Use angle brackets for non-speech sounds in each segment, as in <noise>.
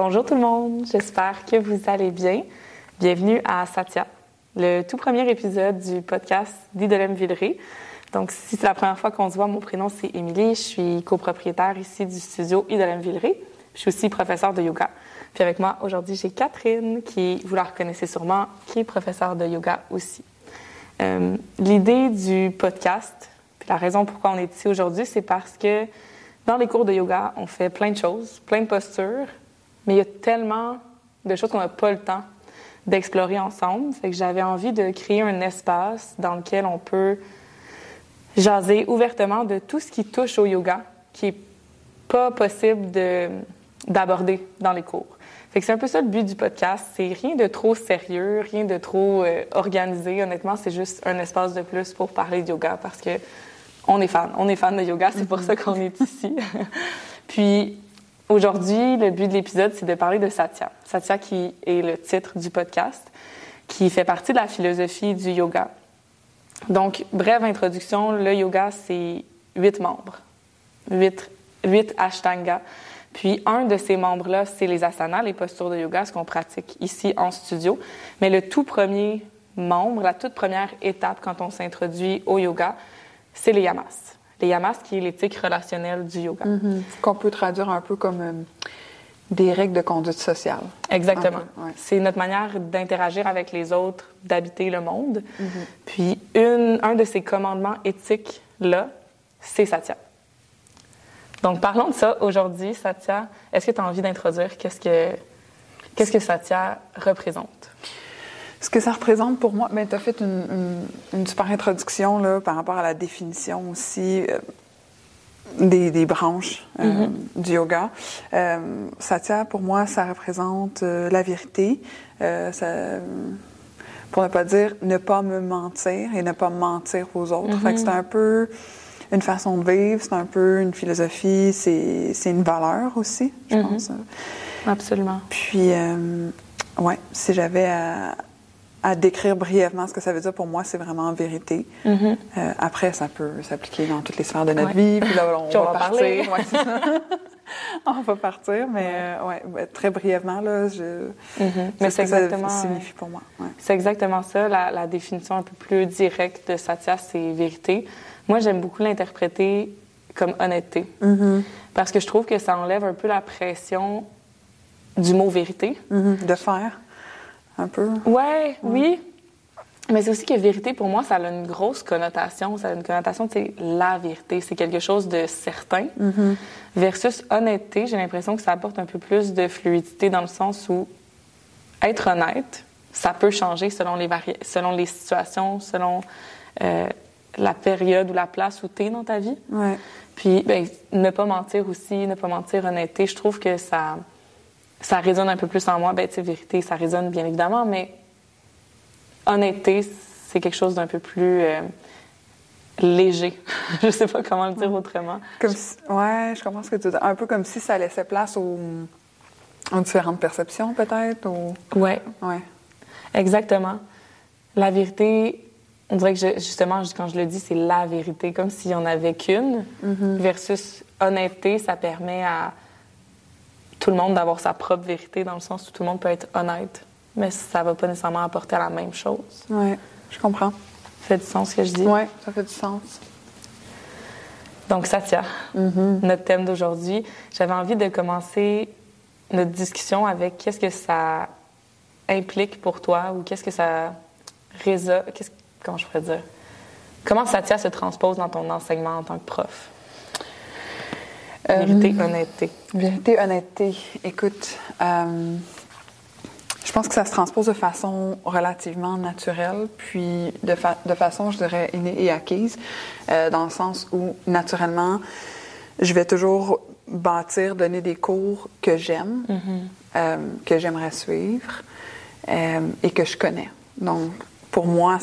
Bonjour tout le monde, j'espère que vous allez bien. Bienvenue à Satya, le tout premier épisode du podcast d'Idolem Villeray. Donc, si c'est la première fois qu'on se voit, mon prénom c'est Émilie, je suis copropriétaire ici du studio Idolem Villeray. Je suis aussi professeure de yoga. Puis avec moi aujourd'hui, j'ai Catherine, qui, vous la reconnaissez sûrement, qui est professeure de yoga aussi. Euh, L'idée du podcast, puis la raison pourquoi on est ici aujourd'hui, c'est parce que dans les cours de yoga, on fait plein de choses, plein de postures, mais il y a tellement de choses qu'on n'a pas le temps d'explorer ensemble. Fait que j'avais envie de créer un espace dans lequel on peut jaser ouvertement de tout ce qui touche au yoga, qui est pas possible de, d'aborder dans les cours. Fait que c'est un peu ça le but du podcast. C'est rien de trop sérieux, rien de trop euh, organisé. Honnêtement, c'est juste un espace de plus pour parler de yoga parce que on est fan. On est fan de yoga. C'est pour ça qu'on est ici. <laughs> Puis aujourd'hui, le but de l'épisode, c'est de parler de Satya. Satya qui est le titre du podcast, qui fait partie de la philosophie du yoga. Donc, brève introduction, le yoga, c'est huit membres, huit, huit ashtangas. Puis un de ces membres-là, c'est les asanas, les postures de yoga, ce qu'on pratique ici en studio. Mais le tout premier membre, la toute première étape quand on s'introduit au yoga, c'est les yamas. Les yamas, qui est l'éthique relationnelle du yoga. Mm-hmm. Qu'on peut traduire un peu comme euh, des règles de conduite sociale. Exactement. ouais. C'est notre manière d'interagir avec les autres, d'habiter le monde. Puis une, un de ces commandements éthiques-là, c'est Satya. Donc parlons de ça aujourd'hui, Satya. Est-ce que tu as envie d'introduire qu'est-ce que, qu'est-ce que Satya représente? Ce que ça représente pour moi, tu as fait une, une- une super introduction là, par rapport à la définition aussi euh, des, des branches euh, du yoga. Euh, Satya, pour moi, ça représente la vérité. Ça- pour ne pas dire ne pas me mentir et ne pas mentir aux autres. Fait que c'est un peu une façon de vivre, c'est un peu une philosophie, c'est une valeur aussi, je Mhm. pense. Absolument. Puis, ouais, si j'avais à, à décrire brièvement ce que ça veut dire pour moi, c'est vraiment vérité. Mhm. Euh, après, ça peut s'appliquer dans toutes les sphères de notre Ouais. vie. Puis là, on, Puis on va, va partir. Ouais, <laughs> on va partir, mais euh, ouais, ouais, très brièvement, là, je, Mhm. Mais c'est ce que ça exactement, signifie pour moi. C'est exactement ça. La, la définition un peu plus directe de Satya, c'est vérité. Moi, j'aime beaucoup l'interpréter comme honnêteté. Mhm. Parce que je trouve que ça enlève un peu la pression du mot vérité. Mhm. De faire, un peu. Ouais, oui. Mais c'est aussi que vérité, pour moi, ça a une grosse connotation. Ça a une connotation, c'est la vérité. C'est quelque chose de certain. Mhm. Versus honnêteté, j'ai l'impression que ça apporte un peu plus de fluidité dans le sens où être honnête, ça peut changer selon les, selon les situations, selon euh, la période ou la place où tu es dans ta vie. Ouais. Puis, ben, ne pas mentir aussi, ne pas mentir, honnêteté, je trouve que ça, ça résonne un peu plus en moi. Ben, tu sais, vérité, ça résonne bien évidemment, mais honnêteté, c'est quelque chose d'un peu plus euh, léger. <laughs> je sais pas comment le dire autrement. Comme si- ouais, je comprends ce que tu dis. Un peu comme si ça laissait place aux, aux différentes perceptions, peut-être. Ou... Ouais, Ouais. exactement. La vérité, on dirait que je- justement, quand je le dis, c'est la vérité, comme s'il n'y en avait qu'une, versus honnêteté, ça permet à tout le monde d'avoir sa propre vérité, dans le sens où tout le monde peut être honnête, mais ça va pas nécessairement apporter la même chose. Ouais, je comprends. Ça fait du sens ce que je dis? Ouais, ça fait du sens. Donc, Satya, notre thème d'aujourd'hui, j'avais envie de commencer notre discussion avec qu'est-ce que ça implique pour toi ou qu'est-ce que ça résonne. Qu'est-ce, comment je pourrais dire? Comment Satya se transpose dans ton enseignement en tant que prof? Euh, Vérité, honnêteté. Vérité, honnêteté. Écoute, euh, je pense que ça se transpose de façon relativement naturelle, puis de, fa- de façon, je dirais, innée et acquise, euh, dans le sens où, naturellement, je vais toujours bâtir, donner des cours que j'aime, euh, que j'aimerais suivre euh, et que je connais. Donc, pour moi,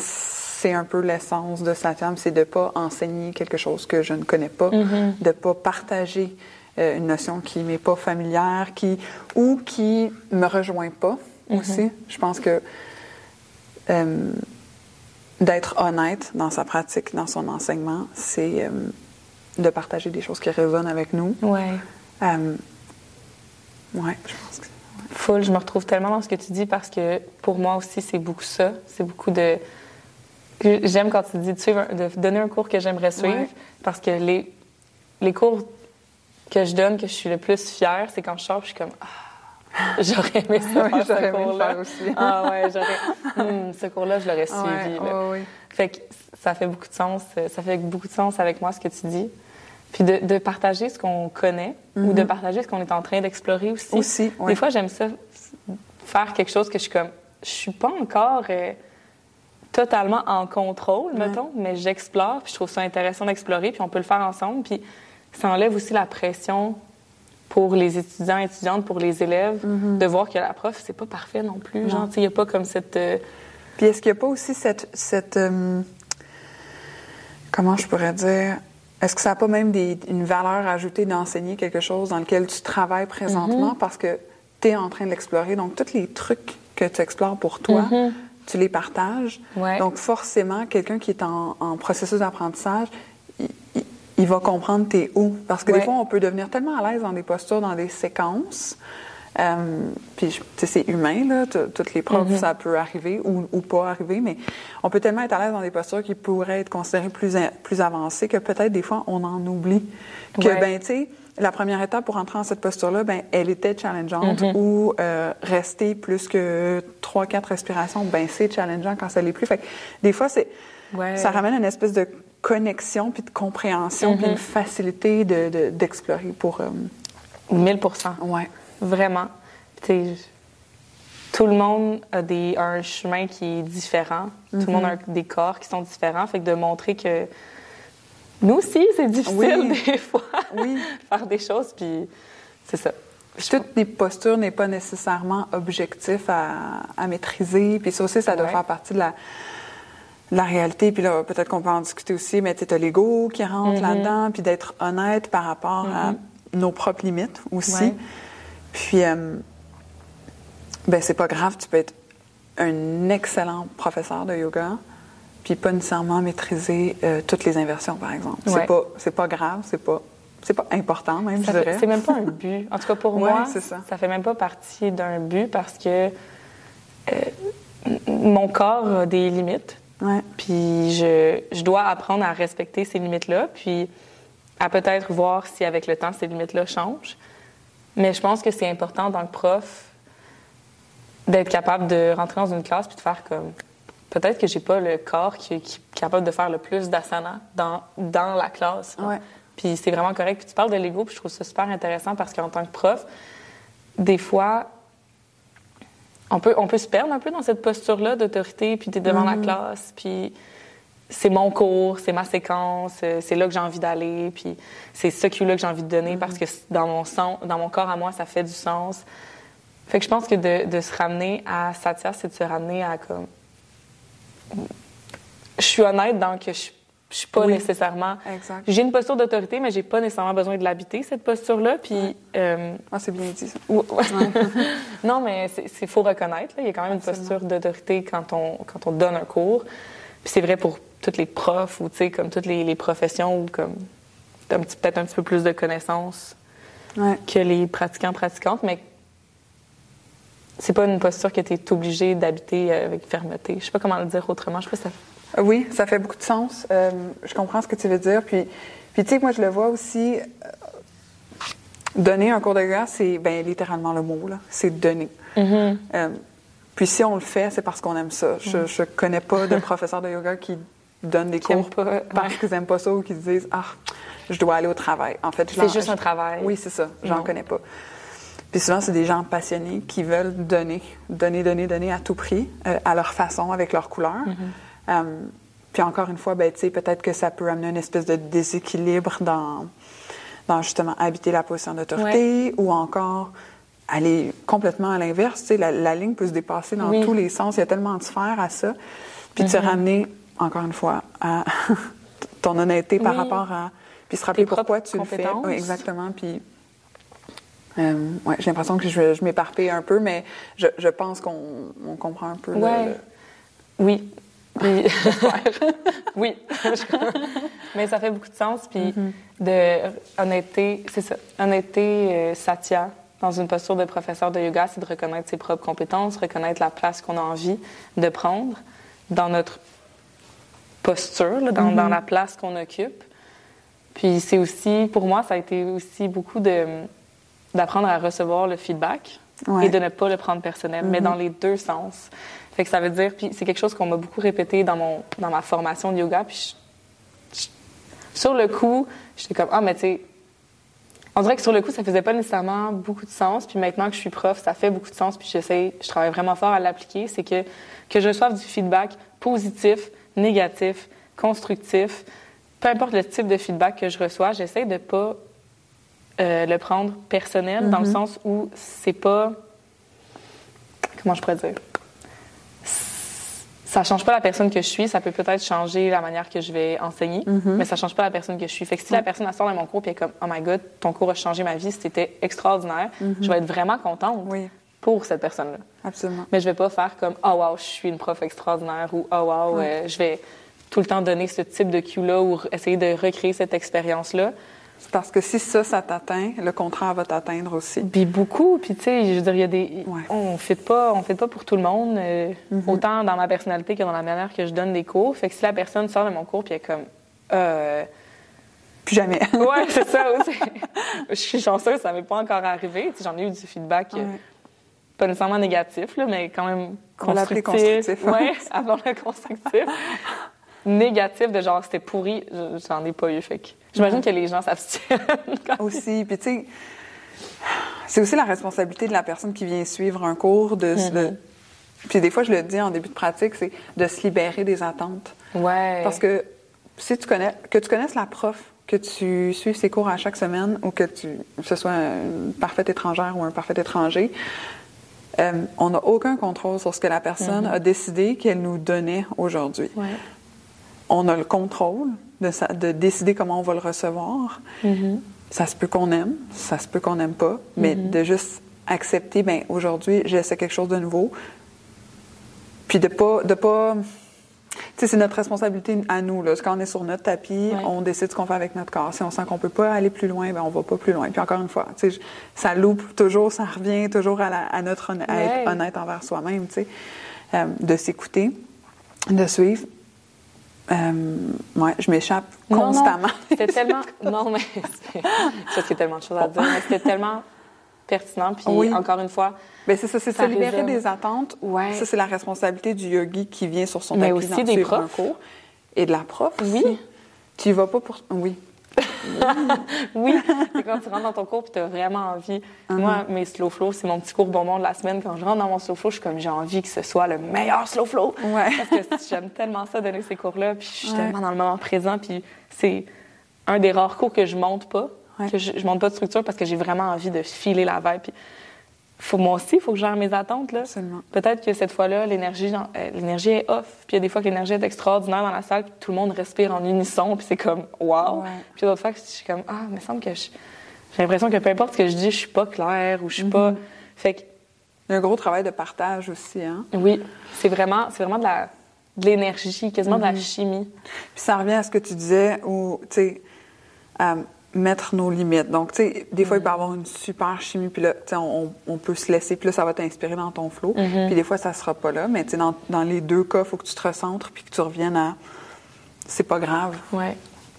c'est un peu l'essence de Satyam, c'est de ne pas enseigner quelque chose que je ne connais pas, de ne pas partager euh, une notion qui m'est pas familière, qui ou qui me rejoint pas aussi. Je pense que euh, d'être honnête dans sa pratique, dans son enseignement, c'est euh, de partager des choses qui résonnent avec nous. Ouais. Oui, je pense que Full, je me retrouve tellement dans ce que tu dis parce que pour moi aussi, c'est beaucoup ça. C'est beaucoup de. J'aime quand tu dis de, suivre, de donner un cours que j'aimerais suivre Ouais. parce que les, les cours que je donne, que je suis le plus fière, c'est quand je sors, je suis comme. Ah, <laughs> j'aurais aimé ça, ce cours-là. aussi. Ah ouais, j'aurais. Hum, ce cours-là, je l'aurais suivi. Ouais. Fait que ça fait beaucoup de sens. euh, Ça fait beaucoup de sens avec moi ce que tu dis. Puis de, de partager ce qu'on connaît ou de partager ce qu'on est en train d'explorer aussi. Mhm. Aussi. Des fois, j'aime ça, faire quelque chose que je suis comme, je suis pas encore euh, totalement en contrôle, Ouais. mettons, mais j'explore, puis je trouve ça intéressant d'explorer, puis on peut le faire ensemble, puis ça enlève aussi la pression pour les étudiants et étudiantes, pour les élèves, Mhm. de voir que la prof, c'est pas parfait non plus. Genre, tu sais, il n'y a pas comme cette... euh, Puis est-ce qu'il n'y a pas aussi cette. cette euh, comment je pourrais dire? Est-ce que ça n'a pas même des- une valeur ajoutée d'enseigner quelque chose dans lequel tu travailles présentement? Mhm. parce que tu es en train de l'explorer? Donc, tous les trucs que tu explores pour toi, Mhm. Tu les partages. Ouais. Donc, forcément, quelqu'un qui est en, en processus d'apprentissage, il, il- il va comprendre tes où. Parce que Ouais. des fois, on peut devenir tellement à l'aise dans des postures, dans des séquences. Euh, puis, je- tu sais, c'est humain, là. Toutes les profs, Mhm. ça peut arriver ou, ou pas arriver, mais on peut tellement être à l'aise dans des postures qui pourraient être considérées plus, plus avancées que peut-être des fois, on en oublie. Que, Ouais. ben, tu sais, la première étape pour entrer dans cette posture-là, ben, elle était challengeante Mhm. ou euh, rester plus que trois, quatre respirations, ben, c'est challengeant quand ça l'est plus. Fait que des fois, c'est, Ouais. ça ramène une espèce de connexion puis de compréhension puis Mhm. une facilité de, de- d'explorer pour. euh, 1000 ouais. Vraiment. Tout le monde a des, un chemin qui est différent. Tout le monde a un- des corps qui sont différents. Fait que de montrer que nous aussi, c'est difficile Oui. des fois Oui. de <laughs> faire des choses. Puis c'est ça. Puis toutes les postures n'est pas nécessairement objectif à, à maîtriser. Puis ça aussi, ça doit Ouais. faire partie de la, de la réalité. Puis là, peut-être qu'on peut en discuter aussi, mais tu as l'ego qui rentre Mhm. là-dedans, puis d'être honnête par rapport à nos propres limites aussi. Ouais. Puis, euh, ben c'est pas grave, tu peux être un excellent professeur de yoga, puis pas nécessairement maîtriser euh, toutes les inversions, par exemple. Ouais. C'est pas, c'est pas grave, c'est pas, c'est pas important même, Ça je fait- dirais. C'est même pas un but. En tout cas, pour <laughs> Ouais, moi, ça. fait même pas partie d'un but parce que euh, mon corps a des limites. Ouais. Puis je, je dois apprendre à respecter ces limites-là, puis à peut-être voir si avec le temps ces limites-là changent. Mais je pense que c'est important dans le prof d'être capable de rentrer dans une classe puis de faire comme peut-être que j'ai pas le corps qui, qui est capable de faire le plus d'asana dans, dans la classe. Ouais. Puis c'est vraiment correct. Puis tu parles de l'ego, puis je trouve ça super intéressant parce qu'en tant que prof, des fois, on peut, on peut se perdre un peu dans cette posture-là d'autorité, puis tu es devant la classe, puis c'est mon cours, c'est ma séquence, euh, c'est là que j'ai envie d'aller, puis c'est ce cue-là que j'ai envie de donner parce que dans mon, sens, dans mon corps à moi, ça fait du sens. Fait que je pense que de, de se ramener à Satya, c'est de se ramener à comme. Je suis honnête dans que je, je suis pas Oui. nécessairement. J'ai une posture d'autorité, mais j'ai pas nécessairement besoin de l'habiter, cette posture-là. Puis. euh, Ah, c'est bien dit, ça. <laughs> non, mais il faut reconnaître. là, Il y a quand même une posture d'autorité quand on, quand on donne un cours. Puis c'est vrai pour tous les profs ou tu sais, comme toutes les, les professions ou comme peut-être un petit peu plus de connaissances que les pratiquants pratiquantes, mais c'est pas une posture que tu es obligé d'habiter avec fermeté. Je sais pas comment le dire autrement. Je sais pas si ça. Euh, Oui, ça fait beaucoup de sens. Euh, je comprends ce que tu veux dire. Puis, puis tu sais, moi, je le vois aussi. euh, donner un cours de yoga, c'est ben, littéralement le mot, là. C'est donner. Mm-hmm. Euh, puis si on le fait, c'est parce qu'on aime ça. Je, je connais pas de professeurs de yoga qui donnent des Qui cours pas, parce qu'ils aiment pas ça ou qui se disent Ah, je dois aller au travail. En fait, C'est juste un travail. Oui, c'est ça. J'en connais pas. Puis souvent, c'est des gens passionnés qui veulent donner, donner, donner, donner à tout prix, euh, à leur façon, avec leur couleur. Euh, puis encore une fois, ben, tu sais, peut-être que ça peut amener une espèce de déséquilibre dans, dans justement habiter la position d'autorité ou encore aller complètement à l'inverse. Tu sais, la, la ligne peut se dépasser dans Oui. tous les sens. Il y a tellement de sphères à ça. Puis de se ramener, encore une fois, à <laughs> ton honnêteté par rapport à... Puis se rappeler Tes pourquoi tu le fais. Oui, exactement. Puis euh, ouais, j'ai l'impression que je, je m'éparpille un peu, mais je, je pense qu'on on comprend un peu. Ouais. le- Oui. <laughs> Puis, <laughs> oui. <laughs> Mais ça fait beaucoup de sens. Puis, Mm-hmm. de honnêteté, c'est ça. Honnêteté, euh, Satya, dans une posture de professeur de yoga, c'est de reconnaître ses propres compétences, reconnaître la place qu'on a envie de prendre dans notre posture, là, dans, dans la place qu'on occupe. Puis c'est aussi, pour moi, ça a été aussi beaucoup de d'apprendre à recevoir le feedback Ouais. et de ne pas le prendre personnel, mais dans les deux sens. Fait que ça veut dire, puis c'est quelque chose qu'on m'a beaucoup répété dans mon dans ma formation de yoga, puis je- je- sur le coup, j'étais comme ah mais tu sais, on dirait que sur le coup ça faisait pas nécessairement beaucoup de sens, puis maintenant que je suis prof, ça fait beaucoup de sens, puis j'essaie, je travaille vraiment fort à l'appliquer, c'est que que je reçoive du feedback positif, négatif, constructif, peu importe le type de feedback que je reçois, j'essaie de pas euh, le prendre personnel dans le sens où c'est pas comment je pourrais dire? Ça change pas la personne que je suis ça peut peut-être changer la manière que je vais enseigner mais ça change pas la personne que je suis. Fait que si la personne sort de mon cours puis elle est comme oh my god ton cours a changé ma vie c'était extraordinaire je vais être vraiment contente Oui, pour cette personne là absolument. mais je vais pas faire comme oh wow, je suis une prof extraordinaire ou oh wow, euh, je vais tout le temps donner ce type de cue là ou essayer de recréer cette expérience là. C'est parce que si ça, ça t'atteint, le contraire va t'atteindre aussi. Puis beaucoup, puis tu sais, je veux dire, il y a des Ouais. on fait pas, on fait pas pour tout le monde, euh, autant dans ma personnalité que dans la manière que je donne des cours. Fait que si la personne sort de mon cours puis elle est comme euh, Plus jamais. <laughs> ouais, c'est ça <laughs> aussi. je suis chanceuse, ça m'est pas encore arrivé. J'en ai eu du feedback, euh, pas nécessairement négatif, là, mais quand même On va l'appeler constructif. constructif, ouais. <laughs> Ouais, avant le constructif. Négatif de genre c'était pourri, je- j'en ai pas eu. Fait j'imagine que les gens s'abstiennent. aussi. Puis tu sais, c'est aussi la responsabilité de la personne qui vient suivre un cours de, Mm-hmm. de- puis des fois je le dis en début de pratique, c'est de se libérer des attentes. Ouais. Parce que si tu connais, que tu connaisses la prof, que tu suives ses cours à chaque semaine ou que tu, que ce soit une parfaite étrangère ou un parfait étranger, euh, on n'a aucun contrôle sur ce que la personne a décidé qu'elle nous donnait aujourd'hui. Ouais. On a le contrôle de, sa- de décider comment on va le recevoir. Mhm. Ça se peut qu'on aime, ça se peut qu'on n'aime pas, mais de juste accepter, ben aujourd'hui, j'essaie quelque chose de nouveau. Puis de pas, de pas, tu sais, c'est notre responsabilité à nous là. Quand on est sur notre tapis, Ouais. on décide ce qu'on fait avec notre corps. Si on sent qu'on peut pas aller plus loin, ben on va pas plus loin. Puis encore une fois, tu sais, ça loupe toujours, ça revient toujours à, la- à notre à être honnête envers soi-même, tu sais, Euh, de s'écouter, de suivre. Euh, ouais, je m'échappe constamment. C'était tellement. <laughs> Non, mais. c'est- Je sais qu'il y a tellement de choses à dire, mais c'était tellement pertinent. Puis, Oui. encore une fois, Ben, c'est ça, c'est Ça se libérer résonne. des attentes. Ouais. Ça, c'est la responsabilité du yogi qui vient sur son Mais tapis aussi dans des un profs. cours. Et de la prof Oui. aussi. Tu y vas pas pour... Oui. <laughs> oui, c'est quand tu rentres dans ton cours puis tu as vraiment envie. Uh-huh. Moi, mes slow flow, c'est mon petit cours bonbon de la semaine. Quand je rentre dans mon slow flow, je suis comme j'ai envie que ce soit le meilleur slow flow. Ouais. Parce que j'aime tellement ça, donner ces cours-là. Puis je suis Ouais. tellement dans le moment présent. Puis c'est un des rares cours que je monte pas. Ouais. Que je, je monte pas de structure parce que j'ai vraiment envie de filer la vibe. Puis faut, moi aussi, il faut que je gère mes attentes. Là. Absolument. Peut-être que cette fois-là, l'énergie euh, l'énergie est off. Puis il y a des fois que l'énergie est extraordinaire dans la salle, puis tout le monde respire en unisson, puis c'est comme wow. Ouais. Puis d'autres fois, je suis comme ah, me semble que je- j'ai l'impression que peu importe ce que je dis, je suis pas claire ou je suis pas. Fait que Il y a un gros travail de partage aussi, hein. oui, c'est vraiment, c'est vraiment de la de l'énergie, quasiment de la chimie. Puis ça revient à ce que tu disais, où, tu sais, à mettre nos limites. Donc, tu sais, des fois, il peut y avoir une super chimie, puis là, tu sais, on, on peut se laisser, puis là, ça va t'inspirer dans ton flow. Puis des fois, ça sera pas là. Mais, tu sais, dans, dans les deux cas, il faut que tu te recentres, puis que tu reviennes à... C'est pas grave. Ouais.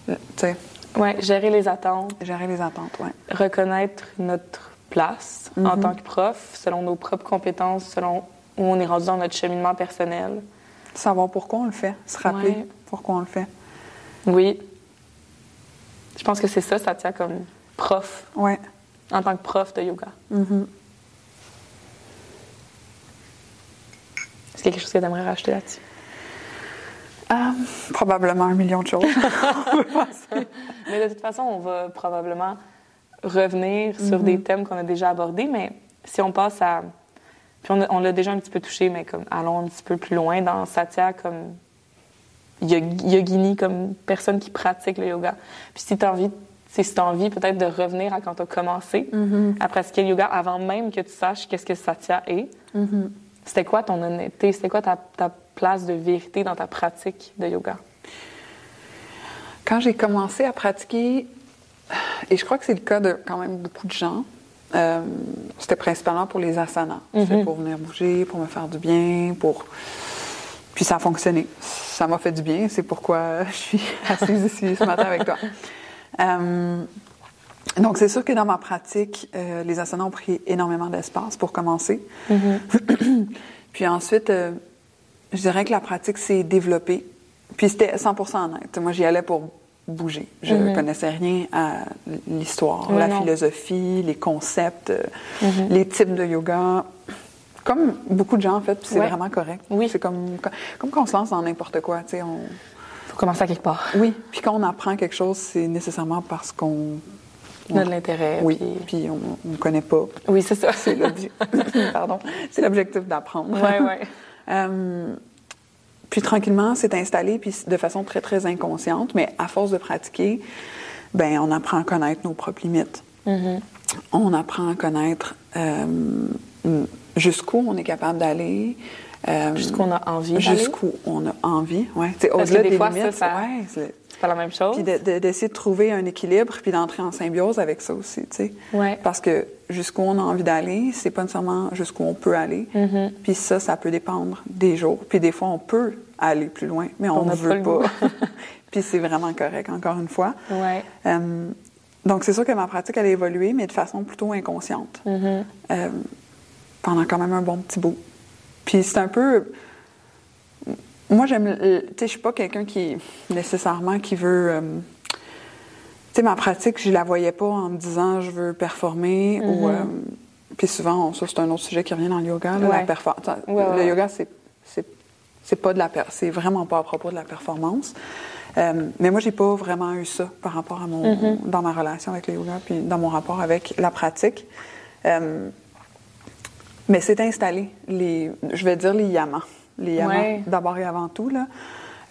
Tu sais, Ouais, gérer les attentes, gérer les attentes, ouais. reconnaître notre place en tant que prof, selon nos propres compétences, selon où on est rendu dans notre cheminement personnel. Savoir pourquoi on le fait, se rappeler Ouais. pourquoi on le fait. Oui. Je pense que c'est ça, ça tient comme prof, Ouais. en tant que prof de yoga. Est-ce qu'il y a quelque chose que tu aimerais rajouter là-dessus? Ah, probablement un million de choses. <laughs> Mais de toute façon, on va probablement revenir sur des thèmes qu'on a déjà abordés, mais si on passe à... Puis on l'a déjà un petit peu touché, mais comme allons un petit peu plus loin dans Satya comme yogini, comme personne qui pratique le yoga. Puis si tu as envie, si as envie peut-être de revenir à quand tu as commencé à pratiquer le yoga avant même que tu saches qu'est-ce que Satya est, c'était quoi ton honnêteté? C'était quoi ta, ta place de vérité dans ta pratique de yoga? Quand j'ai commencé à pratiquer, et je crois que c'est le cas de quand même beaucoup de gens, Euh, c'était principalement pour les asanas. C'était pour venir bouger, pour me faire du bien, pour... Puis ça a fonctionné. Ça m'a fait du bien. C'est pourquoi <laughs> je suis assise ici ce matin avec toi. Euh, donc, c'est sûr que dans ma pratique, euh, les asanas ont pris énormément d'espace pour commencer. Puis ensuite, euh, je dirais que la pratique s'est développée. Puis c'était 100% honnête. Moi, j'y allais pour bouger. Je ne connaissais rien à l'histoire, la philosophie, les concepts, les types de yoga. Comme beaucoup de gens, en fait, c'est vraiment correct. Oui. C'est comme, comme quand on se lance dans n'importe quoi, tu sais, on... Faut commencer à quelque part. Oui, puis quand on apprend quelque chose, c'est nécessairement parce qu'on... On a de l'intérêt. Oui, puis, on ne connaît pas. Oui, c'est ça. C'est <laughs> <laughs> Pardon. C'est l'objectif d'apprendre. Oui, oui. <laughs> Euh, puis tranquillement, c'est installé, puis de façon très, très inconsciente, mais à force de pratiquer, ben on apprend à connaître nos propres limites. Mm-hmm. On apprend à connaître euh, jusqu'où on est capable d'aller. Euh, jusqu'où on a envie Jusqu'où on a envie, oui. Au-delà des, des fois, limites, ça, ouais, c'est pas la même chose. Puis d'essayer de, trouver un équilibre, puis d'entrer en symbiose avec ça aussi, tu sais. Ouais. Parce que jusqu'où on a envie d'aller, c'est pas nécessairement jusqu'où on peut aller. Mm-hmm. Puis ça, ça peut dépendre des jours. Puis des fois, on peut aller plus loin, mais on ne veut pas. <laughs> <laughs> puis c'est vraiment correct, encore une fois. Ouais. Euh, donc c'est sûr que ma pratique, elle a évolué, mais de façon plutôt inconsciente. Mm-hmm. Euh, pendant quand même un bon petit bout. Puis c'est un peu. Moi, j'aime. Tu sais, je suis pas quelqu'un qui, nécessairement, qui veut. Euh, tu sais, ma pratique, je la voyais pas en me disant je veux performer ou. Mm-hmm. Euh, puis souvent, ça, c'est un autre sujet qui revient dans le yoga, la performance. le yoga, c'est. C'est pas de la c'est vraiment pas à propos de la performance. Euh, mais moi, j'ai pas vraiment eu ça par rapport à mon Mm-hmm. dans ma relation avec le yoga puis dans mon rapport avec la pratique. Mais c'est installé, les, je vais dire les yamas. Les yamas, Ouais. d'abord et avant tout, là.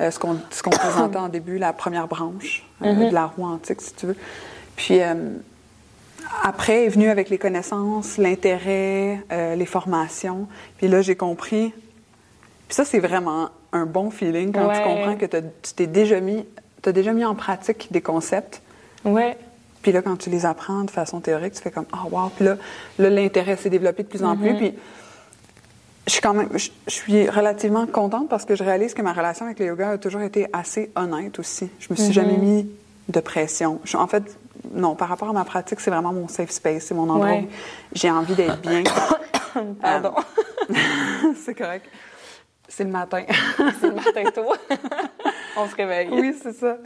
Euh, ce qu'on <coughs> présentait en début, la première branche euh, Mhm. de la roue antique, si tu veux. Puis euh, après est venu avec les connaissances, l'intérêt, euh, les formations. Puis là, j'ai compris. Puis ça, c'est vraiment un bon feeling quand tu comprends que tu t'es déjà mis, as déjà mis en pratique des concepts. Ouais. Puis là, quand tu les apprends de façon théorique, tu fais comme Ah, wow. Puis là, là l'intérêt s'est développé de plus en plus. Puis je suis quand même, je, je suis relativement contente parce que je réalise que ma relation avec le yoga a toujours été assez honnête aussi. Je me suis jamais mis de pression. Je- en fait, non, par rapport à ma pratique, c'est vraiment mon safe space, c'est mon endroit Ouais. où j'ai envie d'être bien. <coughs> Pardon. <laughs> c'est correct. C'est le matin. c'est le matin tôt. <laughs> On se réveille. oui, c'est ça.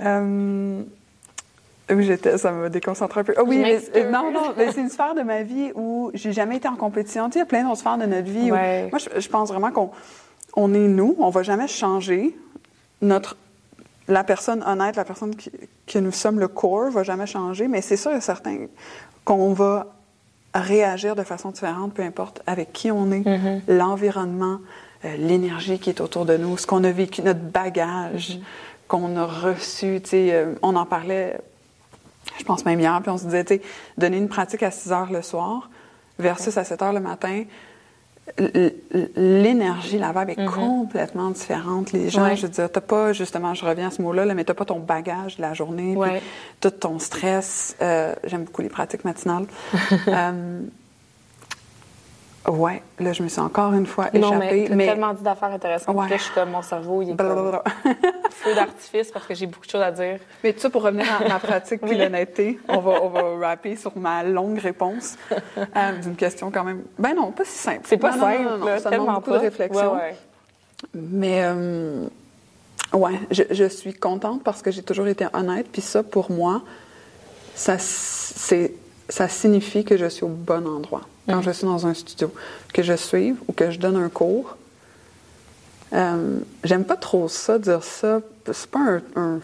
Euh, Oui, j'étais, ça m'a déconcentré un peu. Ah oui, mais, euh, non, non, mais c'est une sphère de ma vie où j'ai jamais été en compétition. Tu sais, il y a plein d'autres sphères de notre vie. où- moi, je, je pense vraiment qu'on on est nous, on va jamais changer. Notre, la personne honnête, la personne qui, que nous sommes, le corps, va jamais changer, mais c'est sûr et certain qu'on va réagir de façon différente, peu importe avec qui on est, Mhm. l'environnement, euh, l'énergie qui est autour de nous, ce qu'on a vécu, notre bagage qu'on a reçu. Tu sais, euh, on en parlait, je pense même hier, puis on se disait, tu sais, donner une pratique à 6 heures le soir versus à 7 heures le matin, l'énergie, la vibe est complètement différente. Les gens, Ouais. je veux dire, t'as pas, justement, je reviens à ce mot-là, là, mais t'as pas ton bagage de la journée, puis tout ton stress. Euh, J'aime beaucoup les pratiques matinales. <laughs> euh, ouais, là, je me suis encore une fois Non, mais échappée. t'as tellement dit d'affaires intéressantes Ouais. que je suis comme mon cerveau, il est comme <laughs> feu d'artifice parce que j'ai beaucoup de choses à dire. Mais tout ça, pour revenir à ma pratique puis Oui. l'honnêteté, on va, on va rapper sur ma longue réponse euh, d'une question quand même. Ben non, pas si simple. C'est pas Non, simple, non, non, là, Ça demande beaucoup pas. de réflexion. Ouais, ouais. Mais, euh, ouais, je, je suis contente parce que j'ai toujours été honnête. Puis ça, pour moi, ça, ça signifie que je suis au bon endroit. Quand je suis dans un studio, que je suive ou que je donne un cours, euh, j'aime pas trop ça, dire ça. C'est pas un, un-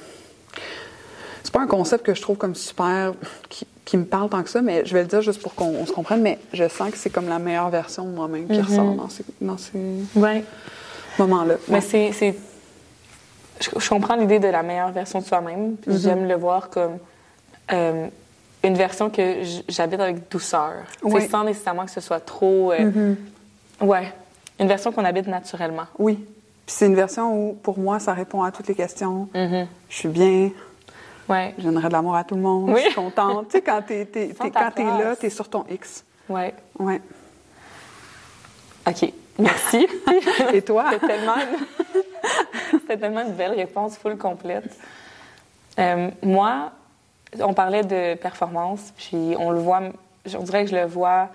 c'est pas un concept que je trouve comme super, qui, qui me parle tant que ça, mais je vais le dire juste pour qu'on on se comprenne, mais je sens que c'est comme la meilleure version de moi-même qui ressort dans ces, dans ces Ouais. moments-là. Mais Ouais. c'est. c'est- Je, je comprends l'idée de la meilleure version de soi-même. puis J'aime le voir comme euh, une version que j'habite avec douceur. Oui. Sans nécessairement que ce soit trop. euh, Ouais. Une version qu'on habite naturellement. Oui. Puis c'est une version où, pour moi, ça répond à toutes les questions. Mhm. Je suis bien. Ouais. Je donnerais de l'amour à tout le monde. Oui. Je suis contente. tu sais, quand t'es, ta quand t'es là, t'es sur ton X. Ouais. Ouais. OK. Merci. <laughs> Et toi? <laughs> C'était tellement, une... <laughs> Tellement une belle réponse full complète. Euh, moi, on parlait de performance, puis on le voit, on dirait que je le vois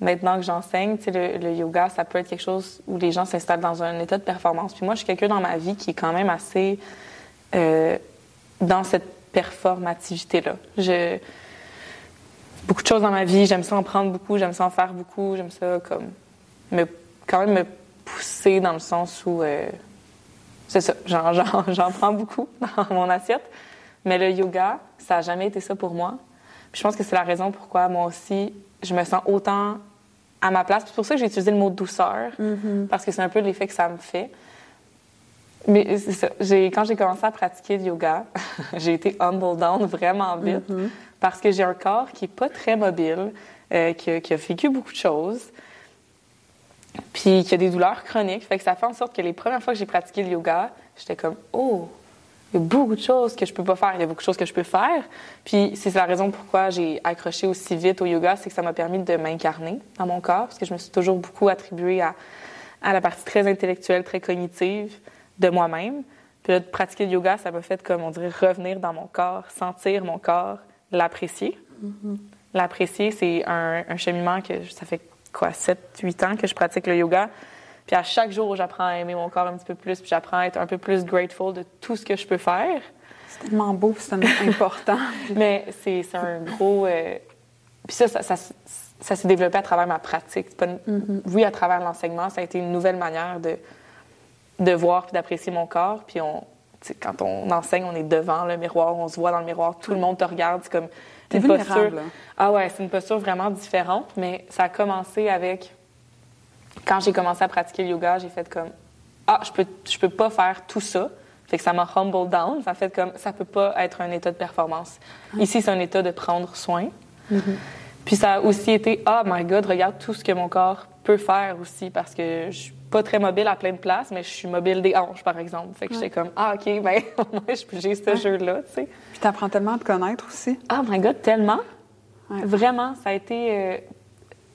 maintenant que j'enseigne. Tu sais, le, yoga, ça peut être quelque chose où les gens s'installent dans un état de performance. Puis moi, je suis quelqu'un dans ma vie qui est quand même assez euh, dans cette performativité-là. Je... Beaucoup de choses dans ma vie, j'aime ça en prendre beaucoup, j'aime ça en faire beaucoup, j'aime ça comme me, quand même me pousser dans le sens où euh, c'est ça, j'en <laughs> prends beaucoup <laughs> dans mon assiette. Mais le yoga, ça n'a jamais été ça pour moi. Puis je pense que c'est la raison pourquoi moi aussi, je me sens autant à ma place. C'est pour ça que j'ai utilisé le mot douceur, parce que c'est un peu l'effet que ça me fait. Mais c'est ça. J'ai, quand j'ai commencé à pratiquer le yoga, <laughs> j'ai été humble down vraiment vite parce que j'ai un corps qui est pas très mobile, euh, qui, a, qui a vécu beaucoup de choses, puis qui a des douleurs chroniques. Fait que ça fait en sorte que les premières fois que j'ai pratiqué le yoga, j'étais comme oh, il y a beaucoup de choses que je peux pas faire, il y a beaucoup de choses que je peux faire. Puis c'est la raison pourquoi j'ai accroché aussi vite au yoga, c'est que ça m'a permis de m'incarner dans mon corps, parce que je me suis toujours beaucoup attribuée à, à la partie très intellectuelle, très cognitive de moi-même. Puis là, de pratiquer le yoga, ça m'a fait, comme on dirait, revenir dans mon corps, sentir mon corps, l'apprécier. L'apprécier, c'est un, un cheminement que ça fait quoi, 7, 8 ans que je pratique le yoga. Puis à chaque jour, j'apprends à aimer mon corps un petit peu plus, puis j'apprends à être un peu plus grateful de tout ce que je peux faire. C'est tellement beau, c'est tellement important. <laughs> Mais c'est c'est un gros. euh, Puis ça, ça, ça, ça s'est développé à travers ma pratique. Une- Oui, à travers l'enseignement, ça a été une nouvelle manière de, de voir puis d'apprécier mon corps. Puis on, quand on enseigne, on est devant le miroir, on se voit dans le miroir, tout le monde te regarde. C'est comme une posture. là. Ah ouais, c'est une posture vraiment différente, mais ça a commencé avec. Quand j'ai commencé à pratiquer le yoga, j'ai fait comme Ah, je peux, je peux pas faire tout ça. Fait que ça m'a humble down. Ça fait comme ça peut pas être un état de performance. Ici, c'est un état de prendre soin. Puis ça a aussi été Oh my God, regarde tout ce que mon corps peut faire aussi parce que je suis pas très mobile à plein de places, mais je suis mobile des hanches, par exemple. Fait que j'étais comme Ah, OK, ben, <laughs> moi, j'ai ce jeu-là, tu sais. puis t'apprends tellement à te connaître aussi. Oh my God, tellement. Vraiment, ça a été. euh,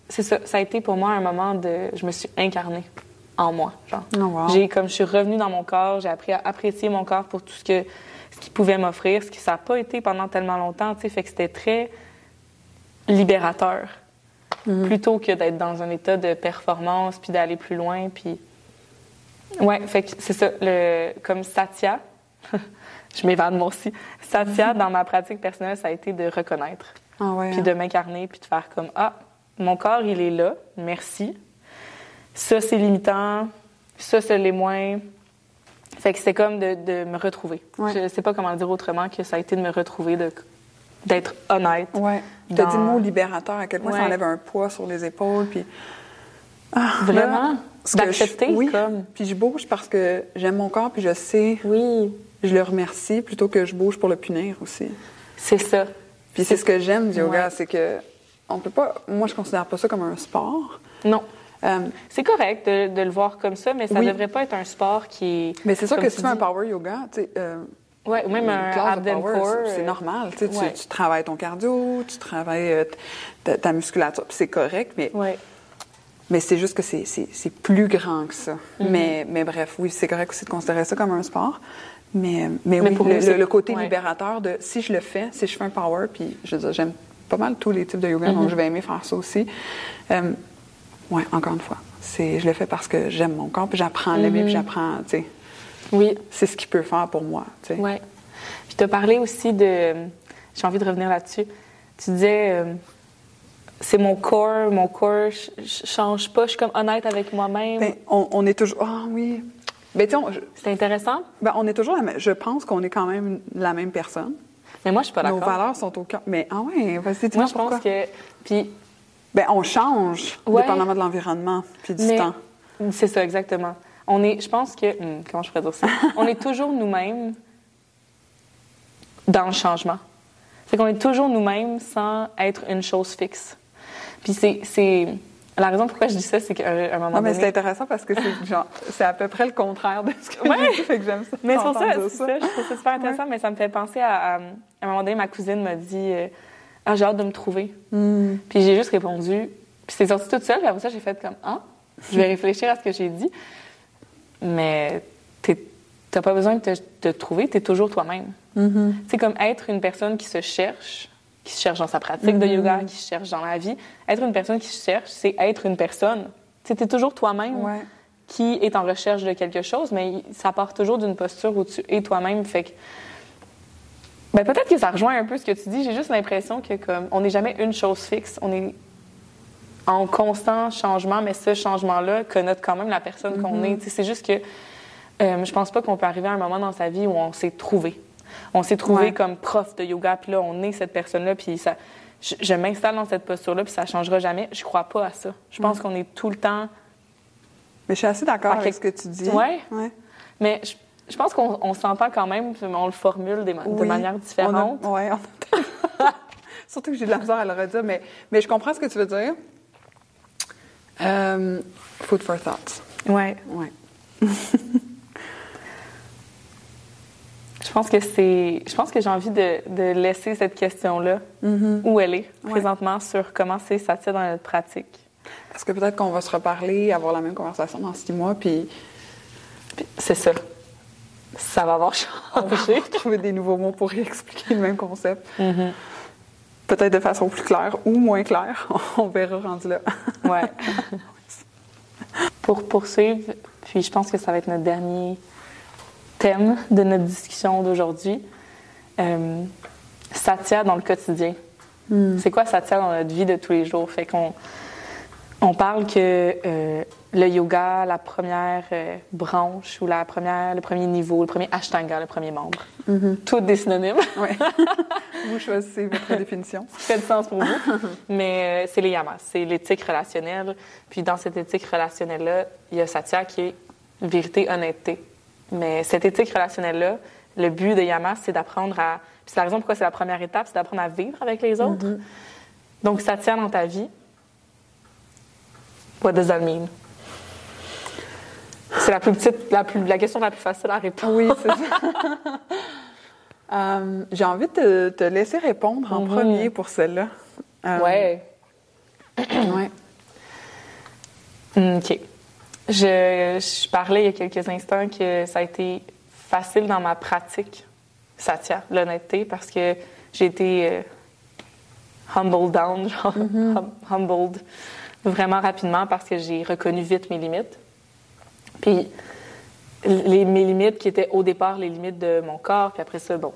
c'est ça, ça a été pour moi un moment de. Je me suis incarnée en moi. Genre. Oh, wow. J'ai comme je suis revenue dans mon corps, j'ai appris à apprécier mon corps pour tout ce que ce qu'il pouvait m'offrir, ce qui ça n'a pas été pendant tellement longtemps, tu sais, fait que c'était très libérateur. Plutôt que d'être dans un état de performance puis d'aller plus loin puis Ouais, fait que c'est ça le comme Satya. <laughs> je m'évade moi aussi. Satya dans ma pratique personnelle, ça a été de reconnaître Ah ouais. puis hein. de m'incarner, puis de faire comme Ah, mon corps, il est là, merci. Ça, c'est limitant. Ça, c'est les moins. Fait que c'est comme de, de me retrouver. Ouais. Je sais pas comment le dire autrement que ça a été de me retrouver, de- d'être honnête. Ouais. Tu as Dans- dit le mot libérateur, à quel point ça enlève un poids sur les épaules. Puis... Ah, Vraiment? je- D'accepter, Oui. comme? Puis je bouge parce que j'aime mon corps, puis je sais, Oui, je le remercie plutôt que je bouge pour le punir aussi. c'est ça. Puis c'est ce que j'aime du yoga, c'est que on peut pas. Moi, je considère pas ça comme un sport. Non. Euh, C'est correct de, de le voir comme ça, mais ça Oui. devrait pas être un sport qui est. mais c'est sûr que si tu fais un power yoga, tu sais, euh, Ouais, ou même un abdomen c'est- euh, normal. Tu, ouais. tu travailles ton cardio, tu travailles euh, ta, ta musculature, puis c'est correct, mais, Ouais. mais c'est juste que c'est- plus grand que ça. Mhm. mais, mais bref, oui, c'est correct aussi de considérer ça comme un sport. Mais, mais, Mais oui, pour le, le- le côté libérateur de si je le fais, si je fais un power, puis je veux dire, j'aime pas mal tous les types de yoga, Mhm. donc je vais aimer faire ça aussi. Euh, ouais, encore une fois, je le fais parce que j'aime mon corps, puis j'apprends à l'aimer, Mhm. puis j'apprends, tu sais, Oui, c'est ce qu'il peut faire pour moi, tu sais. Oui. Puis tu as parlé aussi de. J'ai envie de revenir là-dessus. Tu disais, euh, c'est mon corps, mon corps, je je change pas, je suis comme honnête avec moi-même. Ben, on, on est toujours. Ah oui. Ben, je- c'est intéressant, ben, on est toujours. la même- Je pense qu'on est quand même la même personne. Mais moi, je suis pas Nos d'accord. valeurs sont au cœur. Mais ah ouais, vas-y, Moi, dis-moi je pourquoi. pense que. Puis, Ben, on change, Ouais. dépendamment de l'environnement puis du mais. temps. C'est ça, exactement. On est, je pense que. hmm, comment je pourrais dire ça? <laughs> on est toujours nous-mêmes dans le changement. C'est qu'on est toujours nous-mêmes sans être une chose fixe. Puis c'est, La raison pourquoi je dis ça, c'est qu'à un moment Non, mais donné... c'est intéressant parce que c'est genre, c'est à peu près le contraire de ce que Ouais. fait que j'aime ça. Mais c'est pour ça, ça, je trouve ça super intéressant, mais ça me fait penser à, à, à un moment donné, ma cousine m'a dit euh, Ah, j'ai hâte de me trouver. Hmm. Puis j'ai juste répondu, puis c'est sorti toute seule, puis après ça, j'ai fait comme Ah, je vais réfléchir à ce que j'ai dit. Mais t'as pas besoin de te, de te trouver, t'es toujours toi-même. Mm-hmm. C'est comme être une personne qui se cherche, qui se cherche dans sa pratique de yoga, qui se cherche dans la vie. Être une personne qui se cherche, c'est être une personne. Tu es toujours toi-même Ouais. qui est en recherche de quelque chose, mais ça part toujours d'une posture où tu es toi-même. Fait que. Ben, peut-être que ça rejoint un peu ce que tu dis. J'ai juste l'impression que, comme, on n'est jamais une chose fixe. On est en constant changement, mais ce changement-là connote quand même la personne qu'on est. Tu sais, C'est juste que euh, je pense pas qu'on peut arriver à un moment dans sa vie où on s'est trouvé. On s'est trouvé Ouais. comme prof de yoga, puis là, on est cette personne-là, puis ça, je, je m'installe dans cette posture-là, puis ça changera jamais. Je crois pas à ça. Je pense qu'on est tout le temps. Mais je suis assez d'accord avec ce que tu dis. Ouais. Ouais. Mais je, je pense qu'on on s'entend quand même, mais on le formule des de Oui. manière différente. ouais, on a- <laughs> Surtout que j'ai de la misère à le redire, mais, mais je comprends ce que tu veux dire. Euh, food for thought. Ouais. Ouais. <laughs> Je pense que c'est. Je pense que j'ai envie de, de laisser cette question-là Mm-hmm. où elle est Ouais. présentement sur comment c'est Satya dans notre pratique. Parce que peut-être qu'on va se reparler, avoir la même conversation dans six mois, puis Puis C'est ça. Ça va avoir <laughs> changé. trouver des nouveaux mots pour expliquer le même concept. Mhm. Peut-être de façon plus claire ou moins claire. <laughs> On verra rendu là. Ouais. <laughs> Pour poursuivre, puis je pense que ça va être notre dernier thème de notre discussion d'aujourd'hui. Euh, Satya dans le quotidien. C'est quoi Satya dans notre vie de tous les jours? Fait qu'on on parle que euh, le yoga, la première euh, branche ou la première, le premier niveau, le premier ashtanga, le premier membre, tout des synonymes. <laughs> Ouais. <laughs> Vous choisissez votre définition. qui fait du sens pour vous. Mais euh, c'est les yamas, c'est l'éthique relationnelle. Puis dans cette éthique relationnelle-là, il y a Satya qui est vérité, honnêteté. Mais cette éthique relationnelle-là, le but de yamas, c'est d'apprendre à. Puis c'est la raison pourquoi c'est la première étape, c'est d'apprendre à vivre avec les autres. Donc Satya dans ta vie, what does that mean? C'est la plus petite, la, plus, la question la plus facile à répondre. Oui, c'est ça. <laughs> Euh, J'ai envie de te, te laisser répondre en Mhm. premier pour celle-là. Euh, Ouais. <clears throat> ouais. Hmm, OK. Je, je parlais il y a quelques instants que ça a été facile dans ma pratique, Satya, l'honnêteté, parce que j'ai été euh, humbled down, <laughs> genre hum- humbled vraiment rapidement parce que j'ai reconnu vite mes limites. Puis les, mes limites qui étaient au départ les limites de mon corps, puis après ça, bon,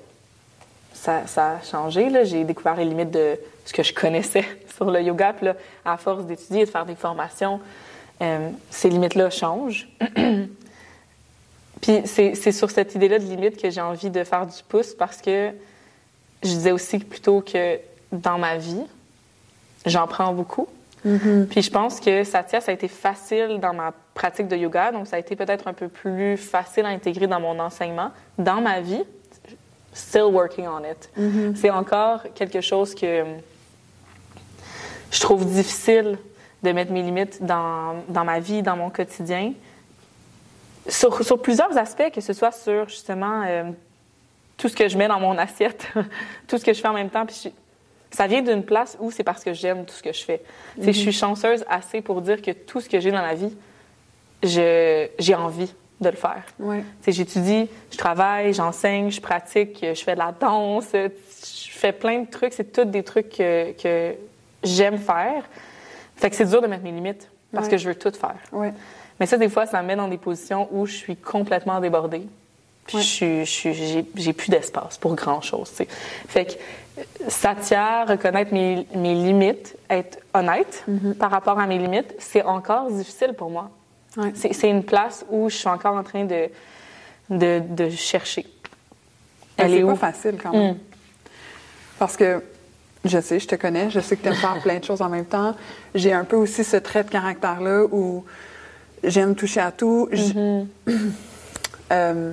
ça, ça a changé. là. J'ai découvert les limites de ce que je connaissais <laughs> sur le yoga. Puis là, à force d'étudier et de faire des formations, euh, ces limites-là changent. <clears throat> Puis c'est c'est sur cette idée-là de limite que j'ai envie de faire du pouce parce que je disais aussi plutôt que dans ma vie, j'en prends beaucoup. Puis je pense que Satya, ça a été facile dans ma pratique de yoga, donc ça a été peut-être un peu plus facile à intégrer dans mon enseignement. Dans ma vie, still working on it. C'est encore quelque chose que je trouve difficile de mettre mes limites dans, dans ma vie, dans mon quotidien. Sur, sur plusieurs aspects, que ce soit sur justement euh, tout ce que je mets dans mon <laughs> assiette, tout ce que je fais en même temps. Puis je- ça vient d'une place où c'est parce que j'aime tout ce que je fais. Sais, Je suis chanceuse assez pour dire que tout ce que j'ai dans la vie, j'ai envie de le faire. Ouais. J'étudie, je travaille, j'enseigne, je pratique, je fais de la danse, je fais plein de trucs. C'est tous des trucs que, que j'aime faire. Fait que c'est dur de mettre mes limites parce Ouais. que je veux tout faire. Ouais. Mais ça, des fois, ça me met dans des positions où je suis complètement débordée. Puis Ouais. je je j'ai, plus d'espace pour grand-chose. tu sais. Fait que euh, Satya, reconnaître mes, mes limites, être honnête Mm-hmm. par rapport à mes limites, c'est encore difficile pour moi. Ouais. C'est, c'est une place où je suis encore en train de, de, de chercher. Elle c'est est pas où? facile quand même. Mm. Parce que je sais, je te connais, je sais que tu aimes faire plein de choses en même temps. J'ai un peu aussi ce trait de caractère-là où j'aime toucher à tout. Mm-hmm. <clears throat> Euh,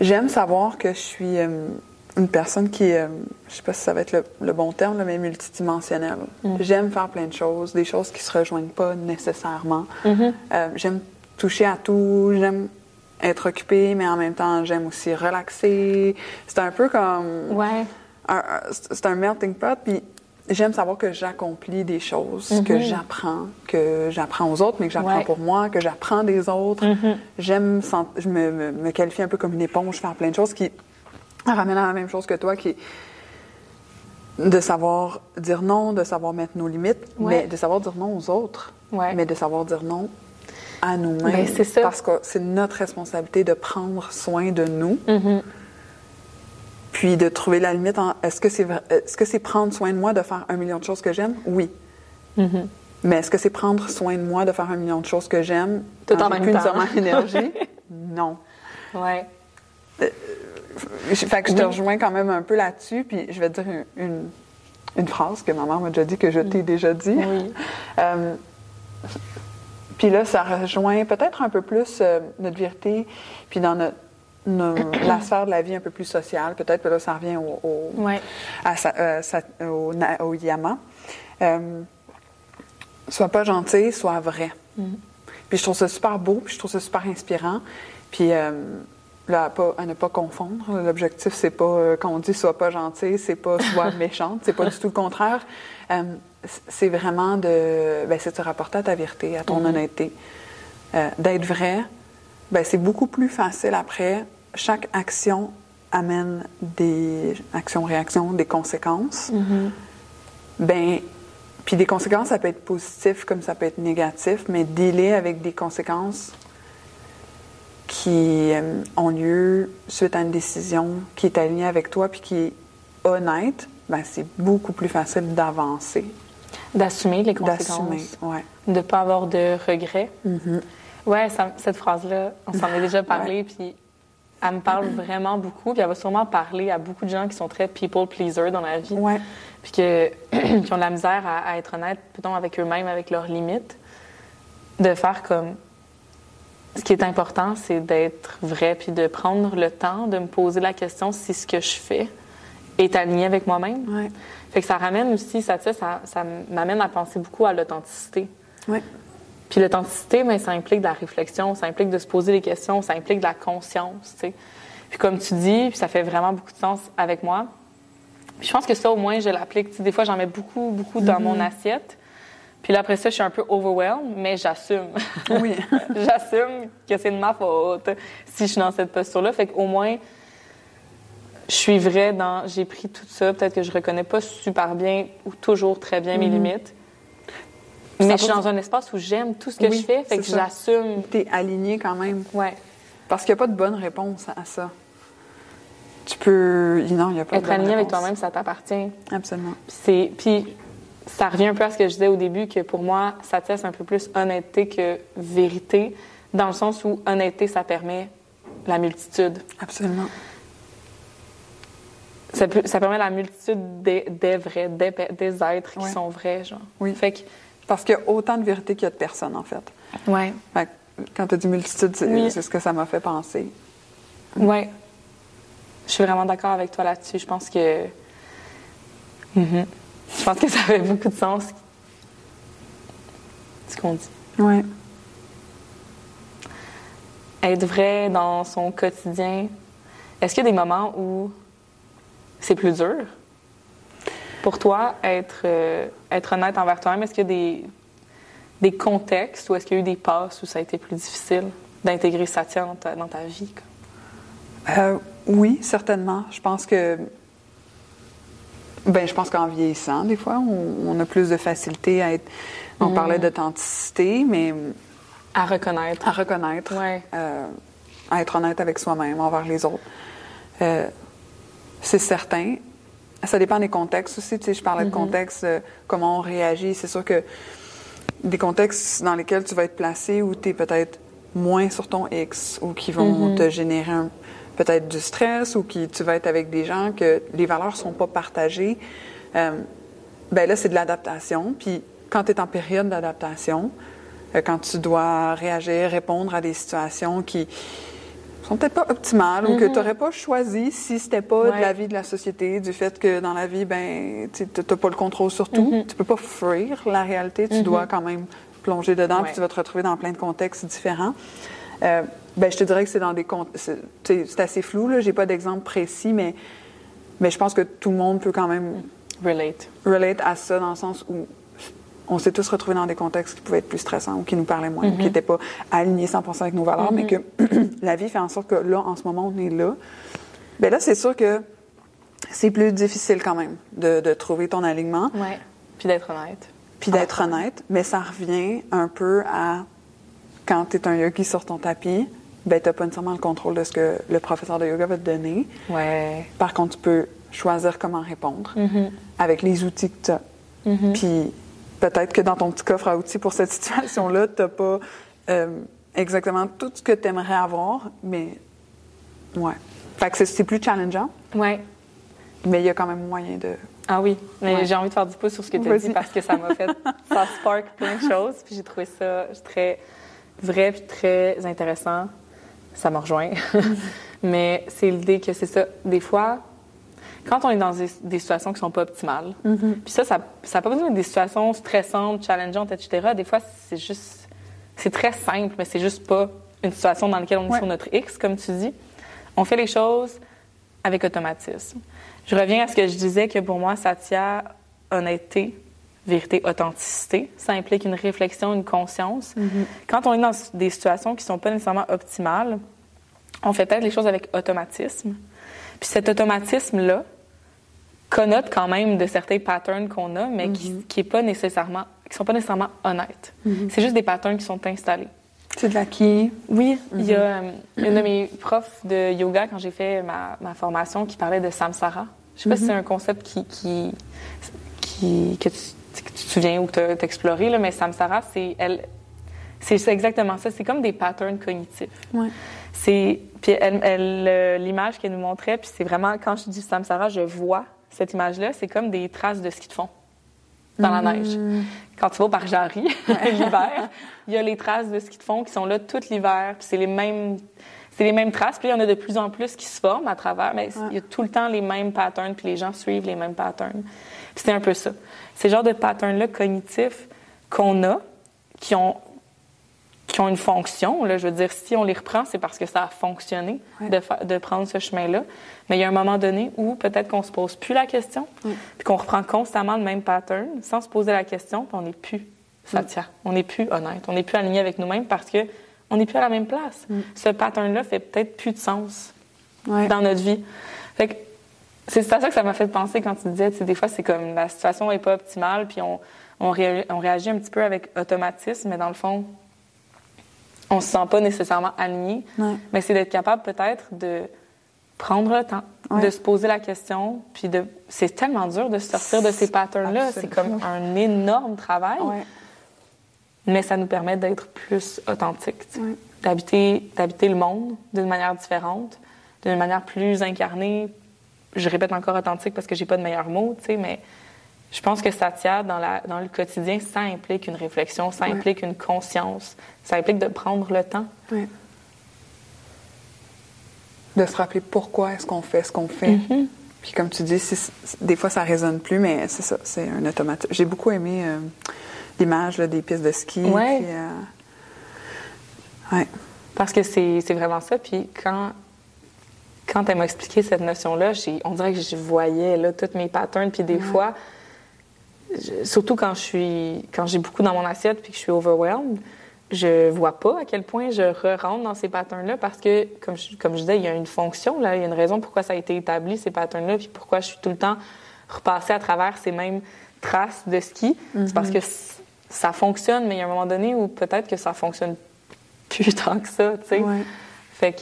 j'aime savoir que je suis euh, une personne qui euh, je sais pas si ça va être le, le bon terme, là, mais multidimensionnelle. Mm. J'aime faire plein de choses, des choses qui se rejoignent pas nécessairement. Mhm. Euh, j'aime toucher à tout, j'aime être occupée, mais en même temps, j'aime aussi relaxer. C'est un peu comme... Ouais. C'est un melting pot, puis j'aime savoir que j'accomplis des choses, que Mhm. j'apprends, que j'apprends aux autres, mais que j'apprends Ouais. pour moi, que j'apprends des autres. Mhm. J'aime, je me, me, me qualifie un peu comme une éponge, faire plein de choses qui ramènent à la même chose que toi, qui est de savoir dire non, de savoir mettre nos limites, Ouais. mais de savoir dire non aux autres, Ouais. mais de savoir dire non à nous-mêmes. Ben, c'est ça. Parce que c'est notre responsabilité de prendre soin de nous, Mhm. Puis de trouver la limite en est-ce que c'est est-ce que c'est prendre soin de moi de faire un million de choses que j'aime? Oui. Mhm. Mais est-ce que c'est prendre soin de moi de faire un million de choses que j'aime? Tout en même plus temps. l'énergie? <laughs> non. Ouais. Je- Fait que je te rejoins quand même un peu là-dessus, puis je vais te dire une, une, une phrase que ma mère m'a déjà dit, que je t'ai déjà dit. Oui. <laughs> Euh, puis là, ça rejoint peut-être un peu plus euh, notre vérité, puis dans notre, la sphère de la vie un peu plus sociale, peut-être, que là, ça revient au, au- Ouais. à sa- euh, sa- au, yama. Euh, sois pas gentil, sois vrai. Mhm. Puis je trouve ça super beau, puis je trouve ça super inspirant. Puis euh, là, à, pas- à ne pas confondre, l'objectif, c'est pas, euh, quand on dit sois pas gentil, c'est pas sois <laughs> méchante, c'est pas du tout le contraire. C'est vraiment de, ben, c'est de se rapporter à ta vérité, à ton Mhm. honnêteté. D'être vrai, c'est beaucoup plus facile après. Chaque action amène des actions-réactions, des conséquences. Mhm. Ben, puis des conséquences, ça peut être positif comme ça peut être négatif, mais dealer avec des conséquences qui euh, ont lieu suite à une décision qui est alignée avec toi puis qui est honnête, ben, c'est beaucoup plus facile d'avancer, D'assumer les d'assumer. conséquences. Ouais. De ne pas avoir de regrets. Mhm. Ouais, ça- cette phrase-là, on s'en est déjà <laughs> parlé, puis elle me parle vraiment beaucoup, puis elle va sûrement parler à beaucoup de gens qui sont très people pleaser dans la vie, Ouais. puis que, <clears throat> qui ont de la misère à, à être honnêtes, plutôt avec eux-mêmes, avec leurs limites, de faire comme. Ce qui est important, c'est d'être vrai, puis de prendre le temps de me poser la question si ce que je fais est aligné avec moi-même. Ouais. Fait que ça ramène aussi, ça, ça, ça m'amène à penser beaucoup à l'authenticité. Ouais. Puis l'authenticité, mais ça implique de la réflexion, ça implique de se poser des questions, ça implique de la conscience, tu sais. Puis comme tu dis, puis ça fait vraiment beaucoup de sens avec moi. Puis je pense que ça, au moins, je l'applique. Tu sais, des fois, j'en mets beaucoup, beaucoup dans mon assiette. Puis là, après ça, je suis un peu overwhelmed, mais j'assume. Oui. <laughs> j'assume que c'est de ma faute si je suis dans cette posture-là. Fait qu'au moins, je suis vraie dans j'ai pris tout ça. Peut-être que je reconnais pas super bien ou toujours très bien mes limites. Mais je suis dans un espace où j'aime tout ce que Oui, je fais, fait que j'assume. T'es aligné quand même. Ouais. Parce qu'il n'y a pas de bonne réponse à ça. Tu peux. Non, il n'y a pas Être de bonne aligné avec toi-même, ça t'appartient. Absolument. Puis c'est puis ça revient un peu à ce que je disais au début que pour moi, ça teste un peu plus honnêteté que vérité, dans le sens où honnêteté, ça permet la multitude. Absolument. Ça, peut- ça permet la multitude des, des vrais, des, êtres qui Ouais. sont vrais, genre. Oui. Fait que, Parce qu'il y a autant de vérité qu'il y a de personnes, en fait. ouais, Fait que quand tu as dit multitude, c'est Oui. ce que ça m'a fait penser. ouais. Je suis vraiment d'accord avec toi là-dessus. Je pense que. Mhm. Je pense que ça fait beaucoup de sens. Ce qu'on dit. Oui. Être vrai dans son quotidien. Est-ce qu'il y a des moments où c'est plus dur? Pour toi, être, euh, être honnête envers toi-même, est-ce qu'il y a des, des contextes ou est-ce qu'il y a eu des passes où ça a été plus difficile d'intégrer Satya dans ta, dans ta vie? Euh, oui, certainement. Je pense que. Ben, je pense qu'en vieillissant, des fois, on, on a plus de facilité à être. On Mm. parlait d'authenticité, mais À reconnaître. à reconnaître, Ouais. euh, à être honnête avec soi-même, envers les autres. Euh, c'est certain. Ça dépend des contextes aussi. Tu sais, je parlais de contexte, euh, comment on réagit. C'est sûr que des contextes dans lesquels tu vas être placé où tu es peut-être moins sur ton X ou qui vont te générer peut-être du stress ou qui tu vas être avec des gens que les valeurs sont pas partagées. Euh, ben là, c'est de l'adaptation. Puis quand tu es en période d'adaptation, euh, quand tu dois réagir, répondre à des situations qui sont peut-être pas optimales ou que Mhm. tu n'aurais pas choisi si c'était pas Ouais. de la vie de la société, du fait que dans la vie, ben, tu n'as pas le contrôle sur tout. Mhm. Tu peux pas fuir la réalité, tu Mhm. dois quand même plonger dedans, Ouais. puis tu vas te retrouver dans plein de contextes différents. Euh, ben, je te dirais que c'est dans des c'est assez flou, là, j'ai pas d'exemple précis, mais, mais je pense que tout le monde peut quand même Relate. relate à ça dans le sens où on s'est tous retrouvés dans des contextes qui pouvaient être plus stressants ou qui nous parlaient moins, ou qui Mhm. n'étaient pas alignés 100% avec nos valeurs, mais que <clears throat> la vie fait en sorte que là, en ce moment, on est là. Bien là, c'est sûr que c'est plus difficile quand même de, de trouver ton alignement, Ouais. Puis d'être honnête. puis d'être honnête, mais ça revient un peu à quand tu es un yogi sur ton tapis, ben tu n'as pas nécessairement le contrôle de ce que le professeur de yoga va te donner. Ouais. Par contre, tu peux choisir comment répondre Mhm. avec les outils que tu as. Mhm. Puis peut-être que dans ton petit coffre à outils pour cette situation-là, tu n'as pas euh, exactement tout ce que tu aimerais avoir, mais ouais. Fait que c'est- plus challengeant, Ouais. mais il y a quand même moyen de. Ah oui, mais Ouais. j'ai envie de faire du pouce sur ce que tu as dit parce que ça m'a fait, ça spark plein de choses, puis j'ai trouvé ça très vrai puis très intéressant. Ça me rejoint. <laughs> mais c'est l'idée que c'est ça. Des fois, quand on est dans des, des situations qui sont pas optimales, puis ça, ça n'a pas besoin d'être des situations stressantes, challengeantes, etc. Des fois, c'est juste, c'est très simple, mais c'est juste pas une situation dans laquelle on est Ouais. sur notre X, comme tu dis. On fait les choses avec automatisme. Je reviens à ce que je disais que pour moi, Satya, honnêteté, vérité, authenticité, ça implique une réflexion, une conscience. Quand on est dans des situations qui sont pas nécessairement optimales, on fait peut-être les choses avec automatisme. Puis cet automatisme-là connote quand même de certains patterns qu'on a, mais qui, qui est pas nécessairement, qui sont pas nécessairement honnêtes. C'est juste des patterns qui sont installés. C'est de l'acquis. Oui, il y a euh, une de mes profs de yoga, quand j'ai fait ma, ma formation, qui parlait de samsara. Je sais pas si c'est un concept qui, qui, qui- que, tu, que tu te souviens ou que tu as exploré, là, mais samsara, c'est elle, c'est exactement ça. C'est comme des patterns cognitifs. Ouais. C'est puis elle, elle, euh, l'image qu'elle nous montrait, puis c'est vraiment quand je dis samsara, je vois cette image-là, c'est comme des traces de ski de fond dans la neige. Quand tu vas au Barjari <laughs> l'hiver, il y a les traces de ski de fond qui sont là tout l'hiver, puis c'est les mêmes c'est les mêmes traces, puis il y en a de plus en plus qui se forment à travers, mais il y a tout le temps les mêmes patterns, puis les gens suivent les mêmes patterns. Puis c'est un peu ça. Ces genres de patterns-là cognitifs qu'on a, qui ont qui ont une fonction. Là, je veux dire, si on les reprend, c'est parce que ça a fonctionné Ouais. de, de prendre ce chemin-là. Mais il y a un moment donné où peut-être qu'on se pose plus la question, puis qu'on reprend constamment le même pattern sans se poser la question, puis on n'est plus satya. On n'est plus honnête. On n'est plus aligné avec nous-mêmes parce que on n'est plus à la même place. Ce pattern-là fait peut-être plus de sens Ouais. dans notre vie. Fait que c'est à ça que ça m'a fait penser quand tu disais, tu sais, des fois, c'est comme la situation n'est pas optimale, puis on, on, ré- on réagit un petit peu avec automatisme, mais dans le fond, on se sent pas nécessairement aligné. Ouais. Mais c'est d'être capable peut-être de prendre le temps, Ouais. de se poser la question, puis de. C'est tellement dur de sortir de ces patterns-là. C'est comme un énorme travail, Ouais. mais ça nous permet d'être plus authentiques, d'habiter, d'habiter le monde d'une manière différente, d'une manière plus incarnée. Je répète encore authentique parce que j'ai pas de meilleur mot, tu sais, mais je pense que Satya, dans, la, dans le quotidien, ça implique une réflexion, ça Ouais. implique une conscience, ça implique de prendre le temps. Ouais. De se rappeler pourquoi est-ce qu'on fait ce qu'on fait. Mhm. Puis comme tu dis, si- des fois ça résonne plus, mais c'est ça, c'est un automatique. J'ai beaucoup aimé euh, l'image des pistes de ski. Ouais. puis, euh, ouais. Parce que c'est vraiment ça. Puis quand, quand elle m'a expliqué cette notion-là, on dirait que je voyais là, tous mes patterns. Puis des fois, je- surtout quand je suis quand j'ai beaucoup dans mon assiette puis que je suis overwhelmed, je vois pas à quel point je re-rentre dans ces patterns-là parce que, comme je, comme je disais, il y a une fonction, là, il y a une raison pourquoi ça a été établi, ces patterns-là, puis pourquoi je suis tout le temps repassée à travers ces mêmes traces de ski. C'est parce que ça fonctionne, mais il y a un moment donné où peut-être que ça fonctionne plus <laughs> tant que ça, tu sais. Ouais. Fait que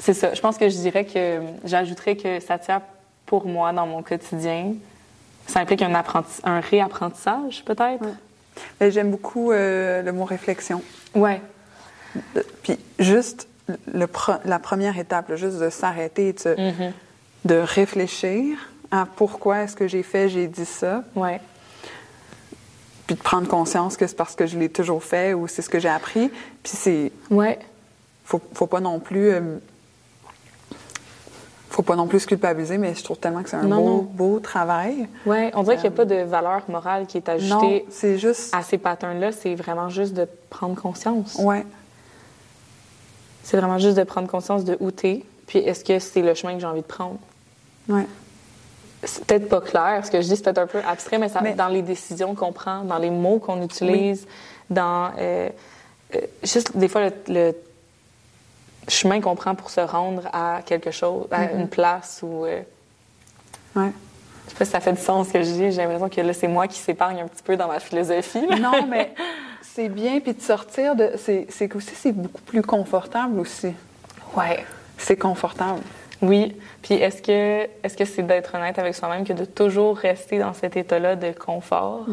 c'est ça. Je pense que je dirais que j'ajouterais que Satya, pour moi, dans mon quotidien, ça implique un, apprenti- un réapprentissage, peut-être? Ouais. J'aime beaucoup euh, le mot réflexion. Ouais. Puis juste le la première étape, là, juste de s'arrêter et de, Mhm. de réfléchir à pourquoi est-ce que j'ai fait, j'ai dit ça, Ouais. puis de prendre conscience que c'est parce que je l'ai toujours fait ou c'est ce que j'ai appris. Puis c'est Ouais. faut, faut pas non plus. euh, faut pas non plus se culpabiliser, mais je trouve tellement que c'est un Non, beau, non. beau travail. Ouais, on dirait qu'il n'y a pas de valeur morale qui est Non, ajoutée c'est juste. à ces patterns-là. C'est vraiment juste de prendre conscience. Ouais. C'est vraiment juste de prendre conscience de où t'es, puis est-ce que c'est le chemin que j'ai envie de prendre? Ouais. C'est peut-être pas clair, ce que je dis, c'est peut-être un peu abstrait, mais, ça, Mais- dans les décisions qu'on prend, dans les mots qu'on utilise, dans euh, euh, juste des fois le, le chemin qu'on prend pour se rendre à quelque chose, à Mm-hmm. une place ou. euh, Ouais. je sais pas si ça fait du sens ce que je dis. J'ai l'impression que là, c'est moi qui s'épargne un petit peu dans ma philosophie. là. Non, mais <laughs> c'est bien, puis de sortir de. C'est qu'aussi, c'est beaucoup plus confortable aussi. Ouais. C'est confortable. Oui. Puis est-ce que est-ce que c'est d'être honnête avec soi-même que de toujours rester dans cet état-là de confort?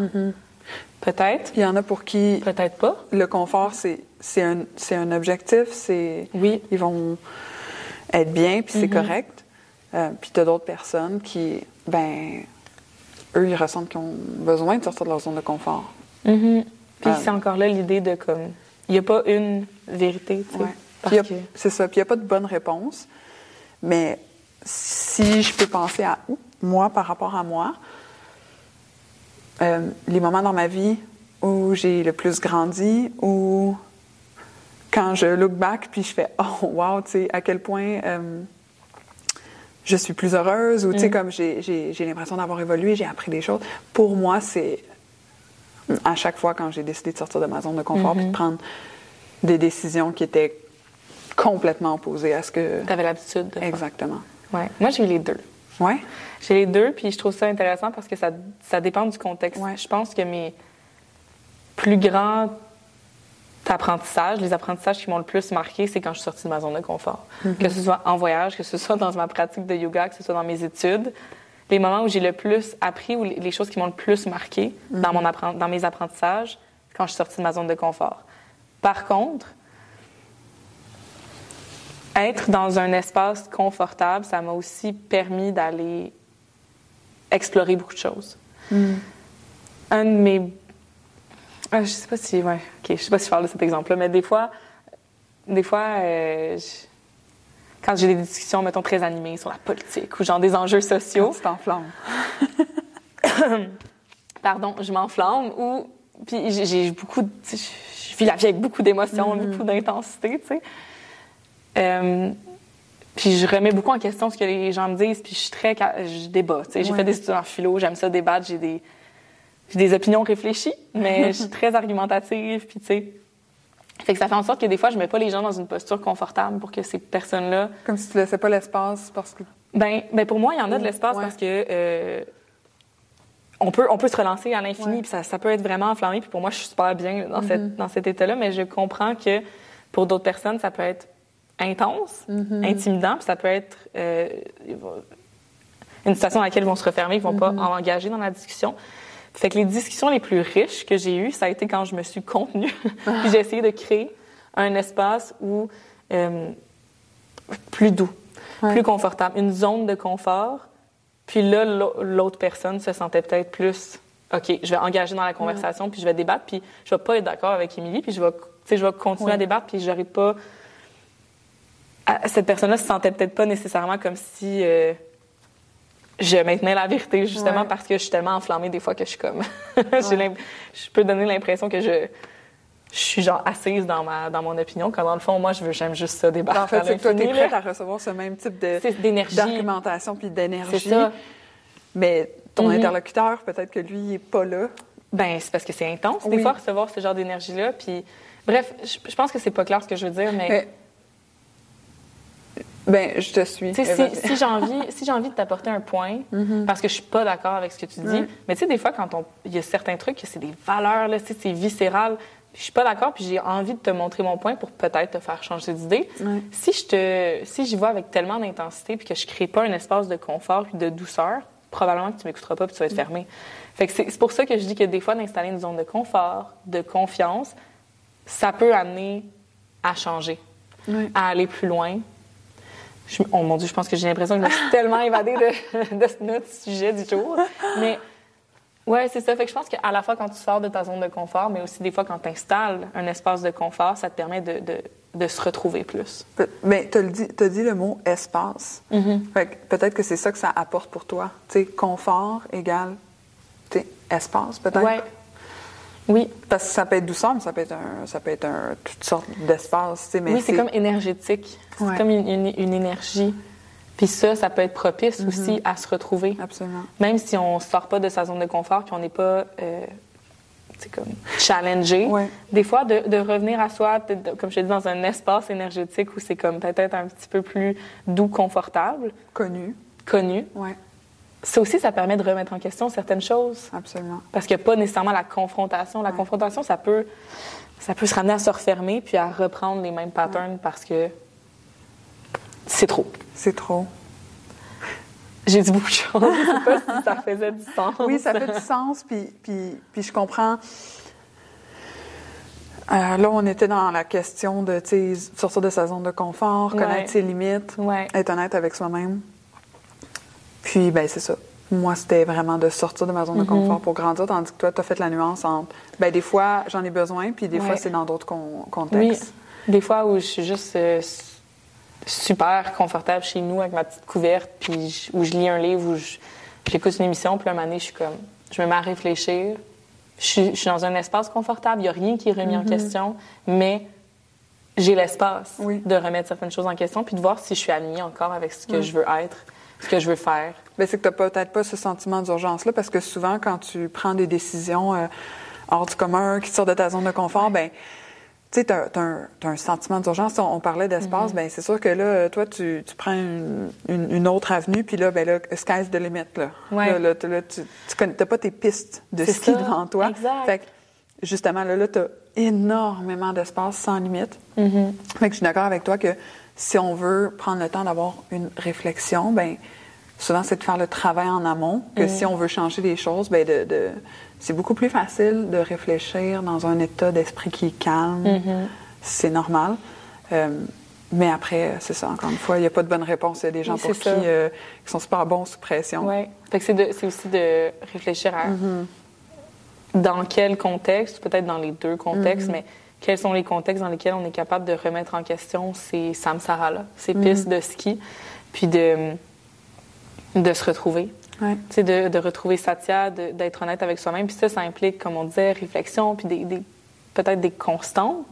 Peut-être. Puis il y en a pour qui Peut-être pas. le confort, c'est c'est un, c'est un objectif, c'est. Oui. Ils vont être bien, puis c'est Mhm. correct. Euh, puis t'as d'autres personnes qui, ben, eux, ils ressentent qu'ils ont besoin de sortir de leur zone de confort. Mhm. Puis Euh, c'est encore là l'idée de comme. Il n'y a pas une vérité, tu sais. Ouais. Y que. C'est ça. Puis il n'y a pas de bonne réponse. Mais si je peux penser à moi par rapport à moi, euh, les moments dans ma vie où j'ai le plus grandi, où quand je look back puis je fais oh wow, tu sais à quel point euh, je suis plus heureuse ou tu sais Mm. comme j'ai- l'impression d'avoir évolué, j'ai appris des choses. Pour moi, c'est à chaque fois quand j'ai décidé de sortir de ma zone de confort puis de Mhm. prendre des décisions qui étaient complètement opposées à ce que Tu avais l'habitude de faire. exactement. Ouais. Moi, j'ai eu les deux. Ouais? J'ai les deux, puis je trouve ça intéressant parce que ça, ça dépend du contexte. Ouais. Je pense que mes plus grands apprentissages, les apprentissages qui m'ont le plus marqué, c'est quand je suis sortie de ma zone de confort. Que ce soit en voyage, que ce soit dans ma pratique de yoga, que ce soit dans mes études. Les moments où j'ai le plus appris ou les, choses qui m'ont le plus marqué dans, mon dans mes apprentissages, quand je suis sortie de ma zone de confort. Par contre, être dans un espace confortable, ça m'a aussi permis d'aller explorer beaucoup de choses. Un de mes. Ah, je sais pas si. Ouais, ok, je sais pas si je parle de cet exemple-là, mais des fois, des fois, euh, je- quand j'ai des discussions, mettons, très animées sur la politique ou genre des enjeux sociaux, Tu t'enflammes. <laughs> pardon, je m'enflamme ou. Puis j'ai- beaucoup. de- Je vis la vie avec beaucoup d'émotions, beaucoup d'intensité, tu sais. Euh, puis je remets beaucoup en question ce que les gens me disent, puis je suis très. Je débat, tu sais. J'ai Ouais. fait des études en philo, j'aime ça débattre, j'ai des. J'ai des opinions réfléchies, mais je suis <laughs> très argumentative, puis tu sais. Fait que ça fait en sorte que des fois, je mets pas les gens dans une posture confortable pour que ces personnes-là Comme si tu laissais pas l'espace parce que. ben, ben pour moi, il y en a de l'espace Ouais. parce que euh, on peut on peut se relancer à l'infini puis ça, ça peut être vraiment enflammé puis pour moi je suis super bien dans cette dans cet état-là mais je comprends que pour d'autres personnes ça peut être intense, intimidant puis ça peut être euh, une situation dans laquelle ils vont se refermer, ils vont pas engager dans la discussion. Fait que les discussions les plus riches que j'ai eues, ça a été quand je me suis contenue <laughs> puis j'ai essayé de créer un espace où euh, plus doux, Ouais. plus confortable, une zone de confort. Puis là, l'au- l'autre personne se sentait peut-être plus, OK, je vais engager dans la conversation, puis je vais débattre, puis je vais pas être d'accord avec Émilie, puis je vais, je vais continuer à débattre, puis j'aurais pas... Ah, Cette personne-là se sentait peut-être pas nécessairement comme si euh, je maintenais la vérité, justement, Ouais. parce que je suis tellement enflammée des fois que je suis comme... <laughs> Je peux donner l'impression que je... Je suis genre assise dans ma dans mon opinion quand dans le fond moi je veux j'aime juste ça débattre en fait, c'est que toi, t'es prête là. à recevoir ce même type de d'énergie d'argumentation puis d'énergie. Mais ton Mhm. interlocuteur, peut-être que lui, il est pas là. Ben, c'est parce que c'est intense, des fois, recevoir ce genre d'énergie-là. Puis, bref, je, je pense que c'est pas clair ce que je veux dire, mais, Mais- Ben, je te suis. si, si j'ai envie, si envie de t'apporter un point, parce que je suis pas d'accord avec ce que tu dis, mais tu sais, des fois, quand il y a certains trucs, c'est des valeurs, là, c'est viscéral, je suis pas d'accord, puis j'ai envie de te montrer mon point pour peut-être te faire changer d'idée. Si je te, si j'y vais avec tellement d'intensité, puis que je crée pas un espace de confort puis de douceur, probablement que tu m'écouteras pas puis tu vas être fermé. Fait que c'est pour ça que je dis que des fois, d'installer une zone de confort, de confiance, ça peut amener à changer, à aller plus loin. Je- oh mon Dieu, je pense que j'ai l'impression que je me suis tellement évadée de, <laughs> de notre sujet du jour. Mais Oui, c'est ça. Fait que je pense qu'à la fois quand tu sors de ta zone de confort, mais aussi des fois quand tu installes un espace de confort, ça te permet de, de, de se retrouver plus. Mais tu as dit, le mot espace. Fait que peut-être que c'est ça que ça apporte pour toi. Tu sais, confort égale tu sais, espace, peut-être. Ouais. Oui. Parce que ça peut être douceur, mais ça peut être, un, ça peut être un, toutes sortes d'espaces. Oui, c'est comme énergétique. Ouais. C'est comme une, une- une énergie. Puis ça, ça peut être propice Mm-hmm. aussi à se retrouver. Absolument. Même si on sort pas de sa zone de confort, puis on n'est pas, euh, c'est comme challengé. Ouais. Des fois, de, de revenir à soi, de- de- comme je te dis, dans un espace énergétique où c'est comme peut-être un petit peu plus doux, confortable, Connu. connu. Oui, Ça aussi, ça permet de remettre en question certaines choses. absolument. Parce qu'il n'y a pas nécessairement la confrontation. La confrontation, ça peut, ça peut se ramener à se refermer puis à reprendre les mêmes patterns parce que c'est trop. C'est trop. J'ai dit beaucoup de choses. Je sais pas si ça faisait du sens. Oui, ça fait du sens, puis, puis, puis je comprends. Euh, là, on était dans la question de sortir de sa zone de confort, Ouais. connaître ses limites, être honnête avec soi-même. Puis, ben c'est ça. Moi, c'était vraiment de sortir de ma Mm-hmm. zone de confort pour grandir, tandis que toi, tu as fait la nuance entre, ben des fois, j'en ai besoin, puis des fois, c'est dans d'autres con- Oui, contextes. des fois où je suis juste euh, super confortable chez nous avec ma petite couverte, puis je- où je lis un livre, où j'écoute une émission, puis un moment donné, je suis comme, je me mets à réfléchir. Je suis, je suis dans un espace confortable, il n'y a rien qui est remis en question, mais j'ai l'espace Oui. de remettre certaines choses en question, puis de voir si je suis alignée encore avec ce que je veux être, ce que je veux faire. Ben, c'est que tu n'as peut-être pas ce sentiment d'urgence-là, parce que souvent, quand tu prends des décisions euh, hors du commun, qui sortent de ta zone de confort, ben tu sais, tu as, un sentiment d'urgence. On, on parlait d'espace, ben c'est sûr que là, toi, tu, tu prends une, une- une autre avenue, puis là, ben là, sky's the limit, là. Ouais. Là, là, tu- là, tu n'as pas tes pistes de ski ça, devant toi. exact. Fait que, justement, là, là tu as énormément d'espace sans limite. Mm-hmm. Fait que je suis d'accord avec toi que si on veut prendre le temps d'avoir une réflexion, ben souvent c'est de faire le travail en amont. Que Mm. si on veut changer les choses, ben de, de- c'est beaucoup plus facile de réfléchir dans un état d'esprit qui est calme. Mm-hmm. C'est normal. Euh, mais après, c'est ça, encore une fois, il n'y a pas de bonne réponse. Il y a des gens Oui, pour qui, euh, qui sont super bons sous pression. Que c'est, aussi de réfléchir à dans quel contexte, peut-être dans les deux contextes, mais quels sont les contextes dans lesquels on est capable de remettre en question ces samsara-là, ces pistes de ski, puis de, de se retrouver. Ouais. Tu sais, de, de retrouver Satya, d'être honnête avec soi-même. Puis ça, ça implique, comme on disait, réflexion, puis des, des- peut-être des constantes,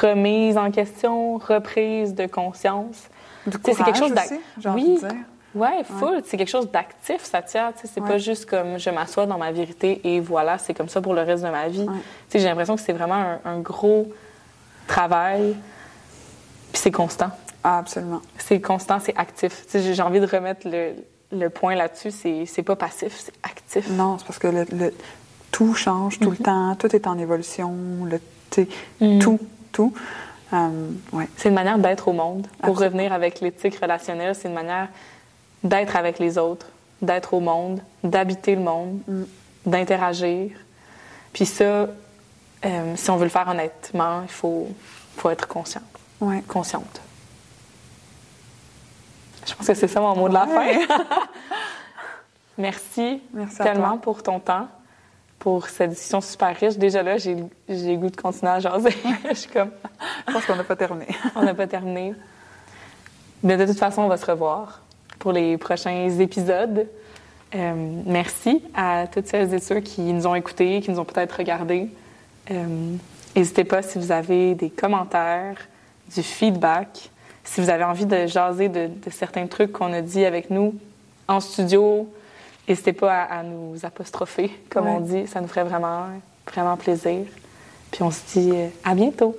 remise en question, reprise de conscience. C'est quelque chose aussi, envie Oui. Ouais, full. C'est quelque chose d'actif, Satya. Tu sais, c'est Ouais. pas juste comme je m'assois dans ma vérité et voilà, c'est comme ça pour le reste de ma vie. Ouais. J'ai l'impression que c'est vraiment un, un gros travail, puis c'est constant. Ah, absolument. C'est constant, c'est actif. J'ai envie de remettre le, le point là-dessus. C'est pas passif, c'est actif. Non, c'est parce que le, le- tout change tout le temps, tout est en évolution, le, Mhm. tout, tout. Euh, ouais. C'est une manière d'être au monde. Pour Absolument. revenir avec l'éthique relationnelle, c'est une manière d'être avec les autres, d'être au monde, d'habiter le monde, Mm. d'interagir. Puis ça, euh, si on veut le faire honnêtement, il faut, faut être conscient, Ouais. consciente. Je pense que c'est ça mon mot de la fin. <laughs> <laughs> Merci, Merci tellement pour ton temps, pour cette discussion super riche. Déjà là, j'ai j'ai le goût de continuer à jaser. <laughs> Je suis comme... Je pense qu'on n'a pas terminé. On n'a pas terminé. Mais de toute façon, on va se revoir pour les prochains épisodes. Euh, merci à toutes celles et ceux qui nous ont écoutés, qui nous ont peut-être regardés. Euh, N'hésitez pas si vous avez des commentaires, du feedback, si vous avez envie de jaser de, de certains trucs qu'on a dit avec nous en studio. N'hésitez pas à, à nous apostropher, comme Ouais. on dit. Ça nous ferait vraiment, vraiment plaisir. Puis on se dit euh, à bientôt.